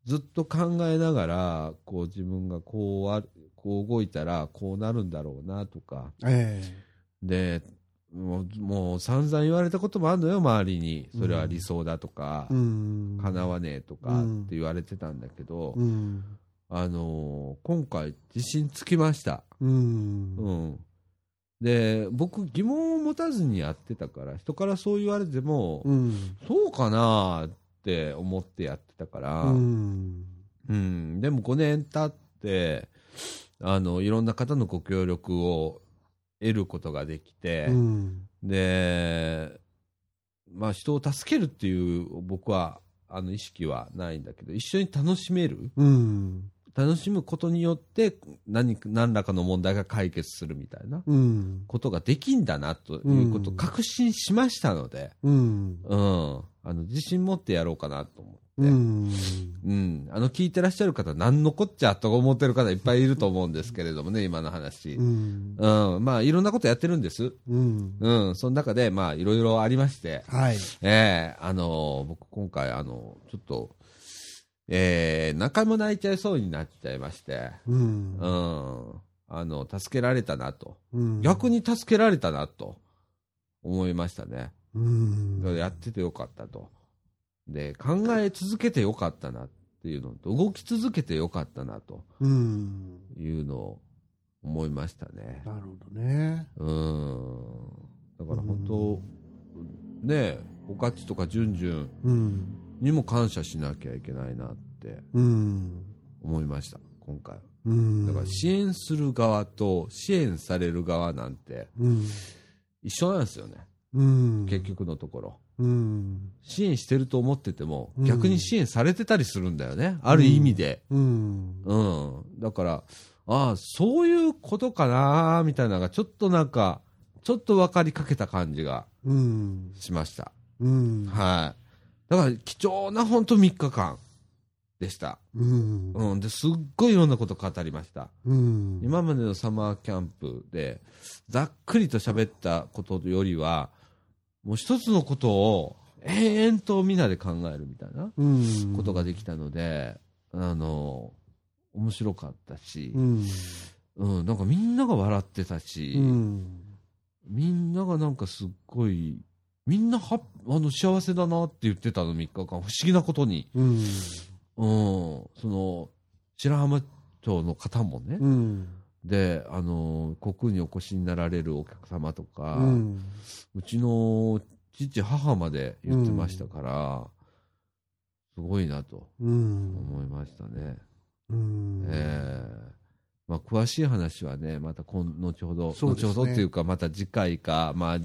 ずっと考えながら、こう自分がこうある、こう動いたらこうなるんだろうなとか、えで、もうもう散々言われたこともあるのよ、周りに。それは理想だとかえ。う、ん。叶わねえとかって言われてたんだけど、うん。あのー今回自信つきました。うん。うん。で、僕疑問を持たずにやってたから、人からそう言われても、うん。そうかなって思ってやってたから、ううん、ん。でも5年経って、あの、いろんな方のご協力を得ることができて、うん。で、まあ人を助けるっていう僕は、あの意識はないんだけど、一緒に楽しめるうん。楽しむことによって何何らかの問題が解決するみたいなうん。ことができんだなということを確信しましたので、うん。うん、あの自信持ってやろうかなと思って、うん。うん、あの聞いてらっしゃる方、何のこっちゃと思ってる方いっぱいいると思うんですけれどもね、今の話。うん。うん、まあいろんなことやってるんです。うん。うん、その中で、まあいろいろありまして、はい。ええあの僕今回、あのちょっと、えー、何回も泣いちゃいそうになっちゃいまして、うんう。ん、あの、助けられたなと。うん逆に助けられたなと思いましたね。うん。やっててよかったと。で、考え続けてよかったなっていうのと、動き続けてよかったなとうん。いうのを思いましたね。なるほどね。うん。だから本当、ねえ、おかちとかじゅんじゅんうん。にも感謝しなきゃいけないなってうん。思いました、今回。うん。だから支援する側と支援される側なんてうん。一緒なんですよね、うん。結局のところ。うん。支援してると思ってても、うん逆に支援されてたりするんだよね、ある意味で。うん。うん。だから、ああ、そういうことかな、みたいなのが、ちょっとなんか、ちょっと分かりかけた感じがうん。しました。うん。はい。だから、貴重な本当3日間でした。うん。うん。で、すっごいいろんなこと語りました。うん。今までのサマーキャンプで、ざっくりと喋ったことよりは、もう一つのことを延々とみんなで考えるみたいなうん。ことができたので、あの、面白かったしう、ん。うん、なんかみんなが笑ってたし、うん。みんながなんかすっごい、みんなはあの幸せだなって言ってたの、3日間。不思議なことに。うん。うん、その、白浜町の方もね、うん。で、あの、国空にお越しになられるお客様とか、う。うんちの父、母まで言ってましたから、すごいなとうん。思いましたね。うん。ええまあ、詳しい話はね、また今後ほど、ね後ほどっていうか、また次回か、まあ、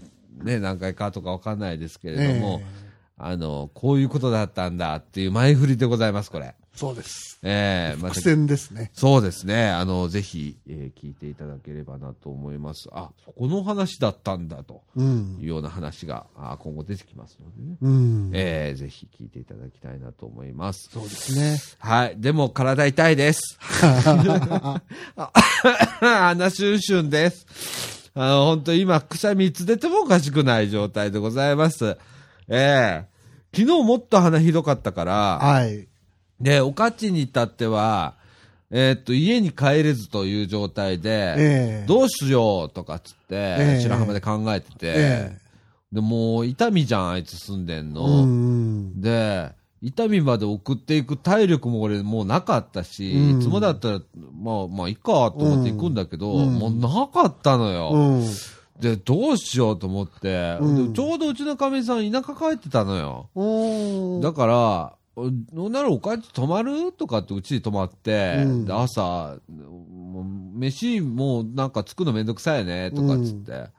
ね、何回かとかわかんないですけれども、えあの、こういうことだったんだっていう前振りでございます、これ。えそうです。ええまた伏線ですね。そうですね。あの、ぜひ、えー聞いていただければなと思います。あ、そこの話だったんだとうんいう。ような話があ今後出てきますのでね。うん。えーぜひ聞いていただきたいなと思います。そうですね。はい。でも、体痛いです。あなしゅんしゅんです。あの、本当今、くしゃみいつ出てもおかしくない状態でございます。ええ昨日もっと鼻ひどかったから、はい。で、おかちに至っては、えーっと、家に帰れずという状態で、ええどうしようとかっつって、ええ白浜で考えてて、えで、もう、痛みじゃん、あいつ住んでんえの。うん。で、痛みまで送っていく体力も俺もうなかったし、うんいつもだったら、まあまあいいかと思って行くんだけど、うんもうなかったのよ。うん。で、どうしようと思って、ちょうどうちのかみさん田舎帰ってたのよ。うん。だから、おどうならおかち泊まる？とかってうちに泊まって、うんで朝、もう飯もうなんか作るのめんどくさいねとかっつって、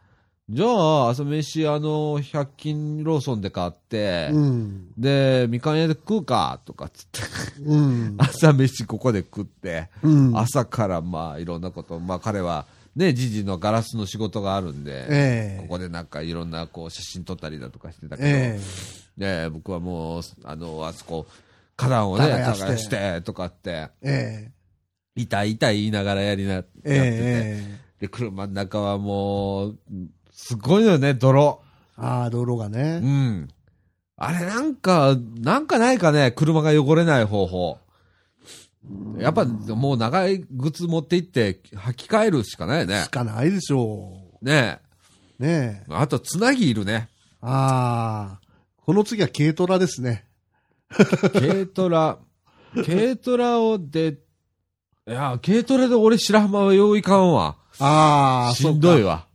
じゃあ朝飯あの100均ローソンで買って、うん。で、みかん屋で食うかとかっつって、うん。[laughs] 朝飯ここで食って、うん。朝からまあいろんなこと、まあ彼はね、じじのガラスの仕事があるんで、ええここでなんかいろんなこう写真撮ったりだとかしてたけど、えね、僕はもう、あの、あそこ、花壇をね、耕して耕して、とかって、ええ痛い痛い言いながらやりな、やってて、ええで、車の中はもう、すごいのよね、泥。ああ、道路がうね。ん。あれなんか、なんかないかね、車が汚れない方法。やっぱもう長い靴持って行って履き替えるしかないよねし。かないでしょねう。ねえ。え。あと、つなぎいるね。ああ。この次は軽トラですね。軽トラ。[laughs] 軽トラをで、いや、軽トラで俺白浜はよういかんわ。ああ、しんどいわ。わ。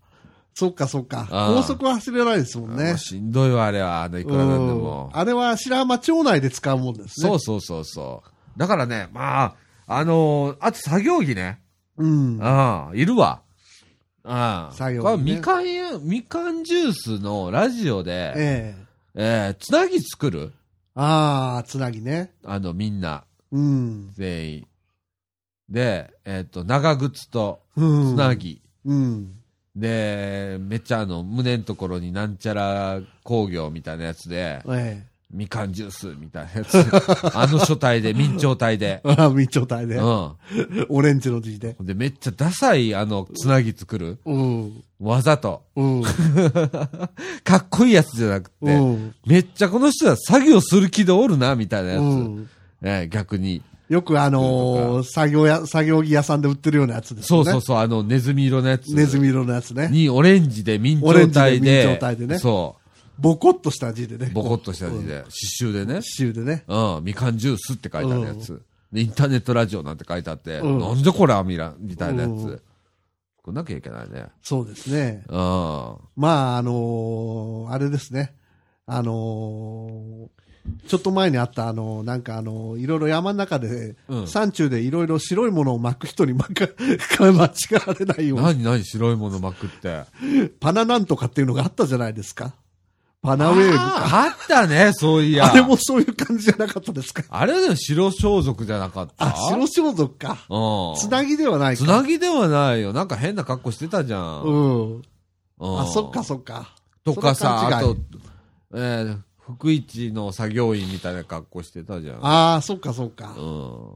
そっかそっか。あー高速は走れないですもんね。しんどいわ、あれは。あの、いくらなんでもうん。あれは白浜町内で使うもんですね。そうそうそうそう。だからね、まあ、あのーあと作業着ね。うん。ああ、いるわ。ああ。作業着ねみかんや、みかんジュースのラジオで、えええーつなぎ作る？ああ、つなぎね。あの、みんな、うん。全員。で、えっ、と、長靴と、うん。つなぎ。うん。で、めっちゃあの、胸のところになんちゃら工業みたいなやつで、えみかんジュースみたいなやつ。[laughs] あの書体で、明朝体で。え。ああ、密状態で。うん。オレンジの字で。で、めっちゃダサい、あの、つなぎ作る。うん。わざと。うん。[laughs] かっこいいやつじゃなくて、うん。めっちゃこの人は作業する気でおるな、みたいなやつ。うん。ええ逆に。よくあのー作業や、作業着屋さんで売ってるようなやつですよね。そうそうそう、あの、ネズミ色のやつ。ネズミ色のやつね。に、オレンジで明朝体オレンジでで。明朝体でねそボコッとした字でね。う。ボコッとした字うん。で。刺繍でね。刺繍でね。うん。みかんジュースって書いてあるやつ。でインターネットラジオなんて書いてあって、うんなんでこれみらみたいなやうんつ。作んなきゃいけないね。そうですね。うん。まあ、あのーあれですね。あのーちょっと前にあった、あのーなんかあのーいろいろ山の中で、うん山中でいろいろ白いものを巻く人に巻か、[laughs] 間違われないように、何何白いもの巻くって。[laughs] パナなんとかっていうのがあったじゃないですか。パナウェーブか。ああったね、そういや。あれもそういう感じじゃなかったですか？あれでも白装束じゃなかったあ、白装束か。うん。つなぎではないか。つなぎではないよ。なんか変な格好してたじゃん。うん。うんあ、そっかそっか。とかさ、あとえー、福一の作業員みたいな格好してたじゃん。ああ、そっかそっかう。ん。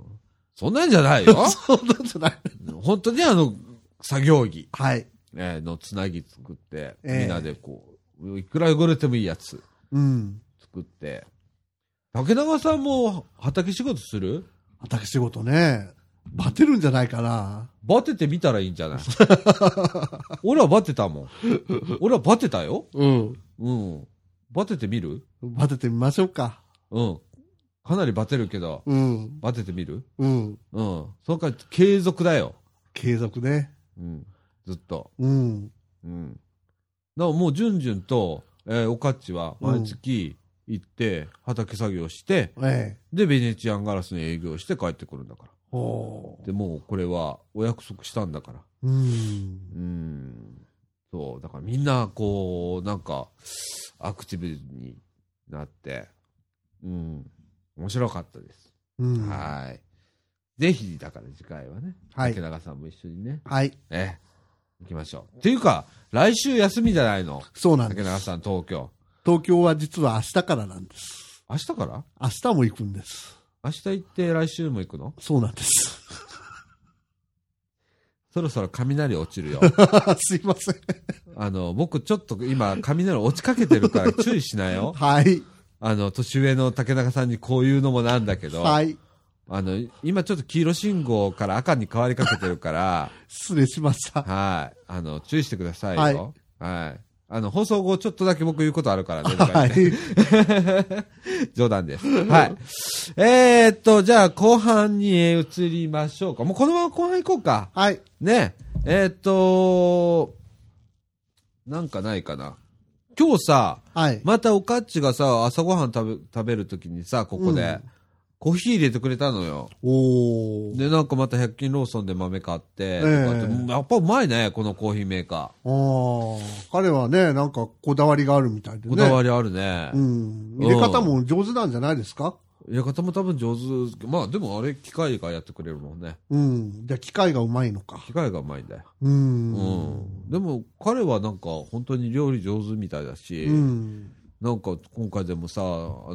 そんなんじゃないよ。[laughs] そうなんじゃない。本当にあの、作業着、はい。えーのつなぎ作って、ええみんなでこう、いくら汚れてもいいやつうん。作って。竹永さんも畑仕事する？畑仕事ね。バテるんじゃないかな。バテてみたらいいんじゃない？[laughs] 俺はバテたもん。俺はバテたよ。うん。うん。バテてみる？バテてみましょうか。うん。かなりバテるけど、うん。バテてみる？うん。うん。そのから継続だよ。継続ね。うん。ずっと。うん。うん。だからもう、じゅんじゅんと、えーおかっちは毎月行って、畑作業して、ええ。で、ベネチアンガラスの営業して帰ってくるんだから。ほで、もうこれはお約束したんだから。う。うん。うん。そう。だからみんな、こう、なんか、アクティブになって、うん。面白かったです。うん。はい。ぜひ、だから次回はね、はい竹永さんも一緒にね、はい。ええ、行きましょう。っていうか、来週休みじゃないの？そうなんです。竹永さん、東京。東京は実は明日からなんです。明日から？明日も行くんです。明日行って来週も行くの？そうなんです。[laughs] そろそろ雷落ちるよ。[laughs] すいません。あの、僕ちょっと今、雷落ちかけてるから注意しなよ。[laughs] はい。あの、年上の竹中さんにこういうのもなんだけど、はい。あの、今ちょっと黄色信号から赤に変わりかけてるから、[laughs] 失礼しました。はい。あの、注意してくださいはいよ。はい。あの、放送後ちょっとだけ僕言うことあるからね。はい。[laughs] 冗談です。はい。えー、っと、じゃあ後半に移りましょうか。もうこのまま後半行こうか。はい。ね。えー、っと、なんかないかな。今日さ、はい。またおかっちがさ、朝ごはん食べ、食べるときにさ、ここで、うんコーヒー入れてくれたのよ。おー。で、なんかまた100均ローソンで豆買って、ええとかってやっぱうまいね、このコーヒーメーカああ。彼はね、なんかこだわりがあるみたいでー。ね。こだわりあるね。うん。入れ方も上手なんじゃないですか？入れ方も多分上手。まあでもあれ、機械がやってくれるもんね。うん。じゃあ機械がうまいのか。機械がうまいんだよ。う。うんん。でも彼はなんか本当に料理上手みたいだし、うん。なんか今回でもさ、あ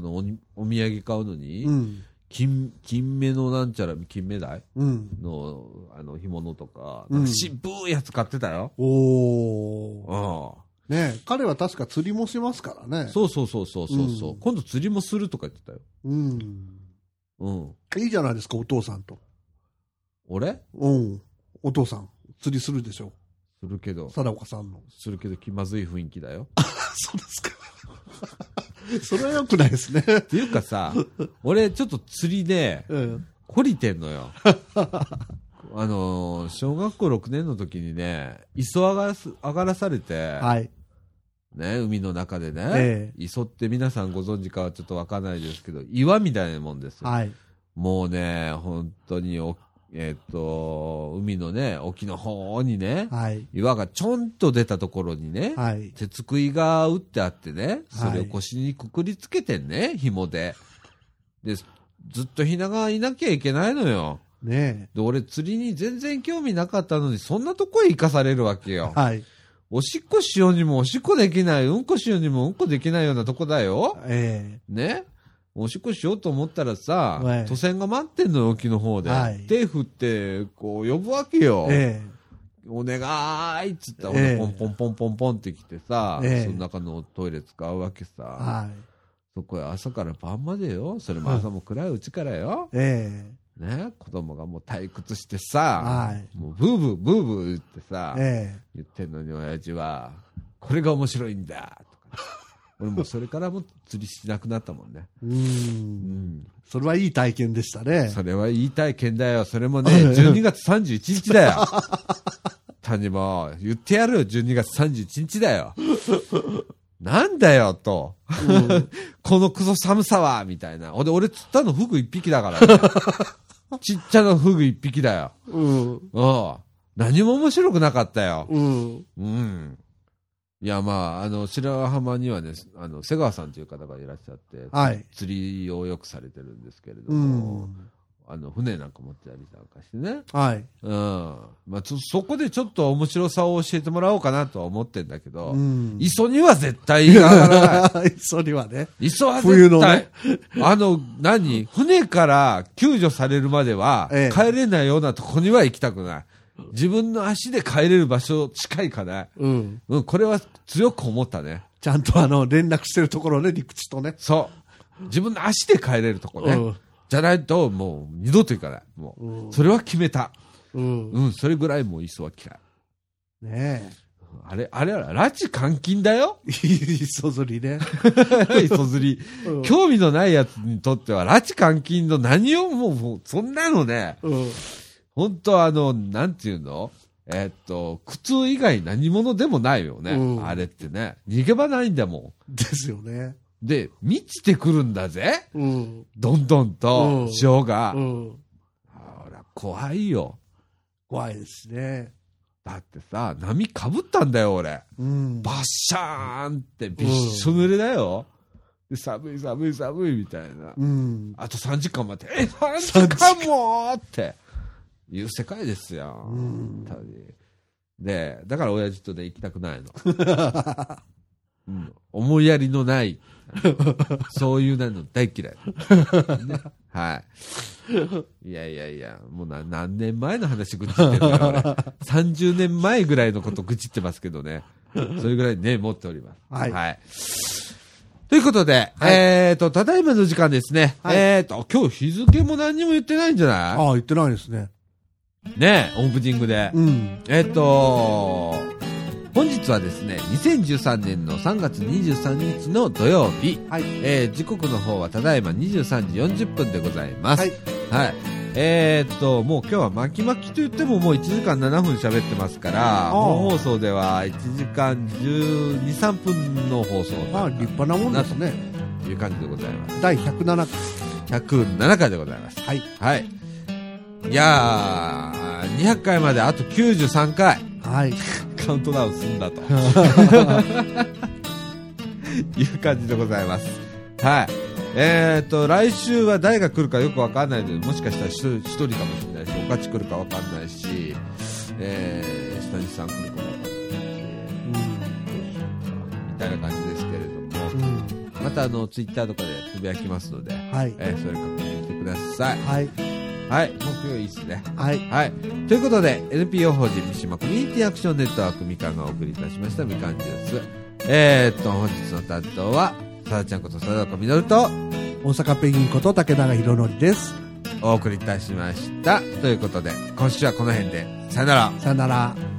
のおに、お土産買うのに、うん。金、金目のなんちゃら、金目鯛？うん。の、あの、干物とか、うんなんか渋いやつ買ってたよ。おー。あね彼は確か釣りもしますからね。そうそうそうそうそうそう、うん今度釣りもするとか言ってたよ。う。ん。うん。いいじゃないですか、お父さんと。俺？うん。お父さん、釣りするでしょ。するけど、貞岡さんの。するけど気まずい雰囲気だよ。[laughs] そうですか。[laughs] それは良くないですね。っていうかさ、俺ちょっと釣りで、うん。懲りてんのよ。[laughs] あのー小学校6年の時にね、磯上がらす上がらされて、はい。ね、海の中でね、え磯って皆さんご存知かはちょっとわかんないですけど、岩みたいなもんですよ。はい。もうね、本当にお、えっ、と、海のね、沖の方にね、はい。岩がちょんと出たところにね、はい。鉄杭が打ってあってね、それをはい腰にくくりつけてんね、紐で。で、ずっとひながいなきゃいけないのよ。ねで、俺釣りに全然興味なかったのに、そんなとこへ行かされるわけよえ。。はい。おしっこしようにもおしっこできない、うんこしようにもうんこできないようなとこだよ。えね。おしっこしようと思ったらさ、はい都船が待ってんのよ、沖の方で。はい手振って、こう、呼ぶわけよえ。。えお願いっつったら、ええポンポンポンポンポンって来てさ、ええその中のトイレ使うわけさ。え。はい。そこへ朝から晩までよ。それも朝も暗いうちからよ。えね。子供がもう退屈してさ、はいもうブーブーブーブー言ってさ、え。え言ってんのに親父は、これが面白いんだとか。俺もうそれからもう釣りしなくなったもんね。え。う。うんん。それはいい体験でしたね。それは言いたい件だよ。それもね、[laughs] 12月31日だよ。谷も、言ってやるよ、12月31日だよ。なんだよ、と。うん [laughs] このクソ寒さは、みたいな。俺、俺釣ったのフグ一匹だからね。[laughs] ちっちゃなフグ一匹だよ。うん。うん。何も面白くなかったよ。うん。うん。いや、まあ、あの、白川浜にはね、あの、瀬川さんという方がいらっしゃって、はい釣りをよくされてるんですけれどうも、ん。あの、船なんか持ってたりなんかしてね。はい。うん。まあ、そ、そこでちょっと面白さを教えてもらおうかなとは思ってんだけど、うん。磯には絶対上がらない。[laughs] それはね。磯は冬の絶対ね、あの、何？船から救助されるまでは、ええ帰れないようなとこには行きたくない。自分の足で帰れる場所しか行かない。うん。うん、これは強く思ったね。ちゃんとあの、連絡してるところね、陸地とね。そう。自分の足で帰れるとこね。うんじゃないと、もう二度と行かない。もう、うんそれは決めた。うん。うん、それぐらいもう磯は嫌い。ねあれ、あれは、拉致監禁だよえ。[laughs] いい磯釣りね。[laughs] 磯釣り。うん興味のないやつにとっては、拉致監禁の何をもう、もうそんなのね、うん。本当あの、なんていうの？えーっと、苦痛以外何者でもないよね。うんあれってね。逃げ場ないんだもですよね。ん。で、満ちてくるんだぜ。うん。どんどんとうん、潮が。うん。ほら、怖いよ。怖いですね。だってさ、波かぶったんだよ、俺。うん。バッシャーンってびっしょ濡れだよ。で寒い寒い寒いみたいな。うん。あと3時間待って、え、3時間もっていう世界ですよ。で、だから親父とで行きたくないの。[laughs] うん、思いやりのない、そういうなの大嫌い。ねはい。いやいやいや、もうな何年前の話愚痴ってんだよ、俺。[laughs] 30年前ぐらいのこと愚痴ってますけどね。それぐらいね、持っております。はいということで、はいえっ、と、ただいまの時間ですね。はいえっ、と、今日日付も何にも言ってないんじゃなああ、言ってないですね。いねオープニングで。うん。えっ、と、本日はですね、2013年の3月23日の土曜日、はい。えー時刻の方はただいま23時40分でございます。はい。はい。えーっと、もう今日は巻き巻きと言ってももう1時間7分喋ってますから、あ本放送では1時間12、3分の放送まあ、立派なもんですね。という感じでございます。第107 107回でございます。回。はい。いやー、200回まであと93回。はい。[laughs] カウントダウンすんだと。[laughs] いう感じでございます。はい。えー、と、来週は誰が来るかよくわかんないので、もしかしたら一人一人かもしれないし、おかち来るかわかんないし、えー、下地さん来るかわかんないし、みたいな感じですけれども、うん。うん。またあの、ツイッターとかでつぶやきますので、はい。えー、それ確認してください。はい。はい、木曜いいっすね。はい。はい。ということで、NPO 法人三島コミュニティアクションネットワークみかんがお送りいたしましたみかんジュース。えー、っと、本日の担当は、さだちゃんことさだかみのると、大阪ペンギンこと竹永宏典です。お送りいたしました。ということで、今週はこの辺で、さよなら。さよなら。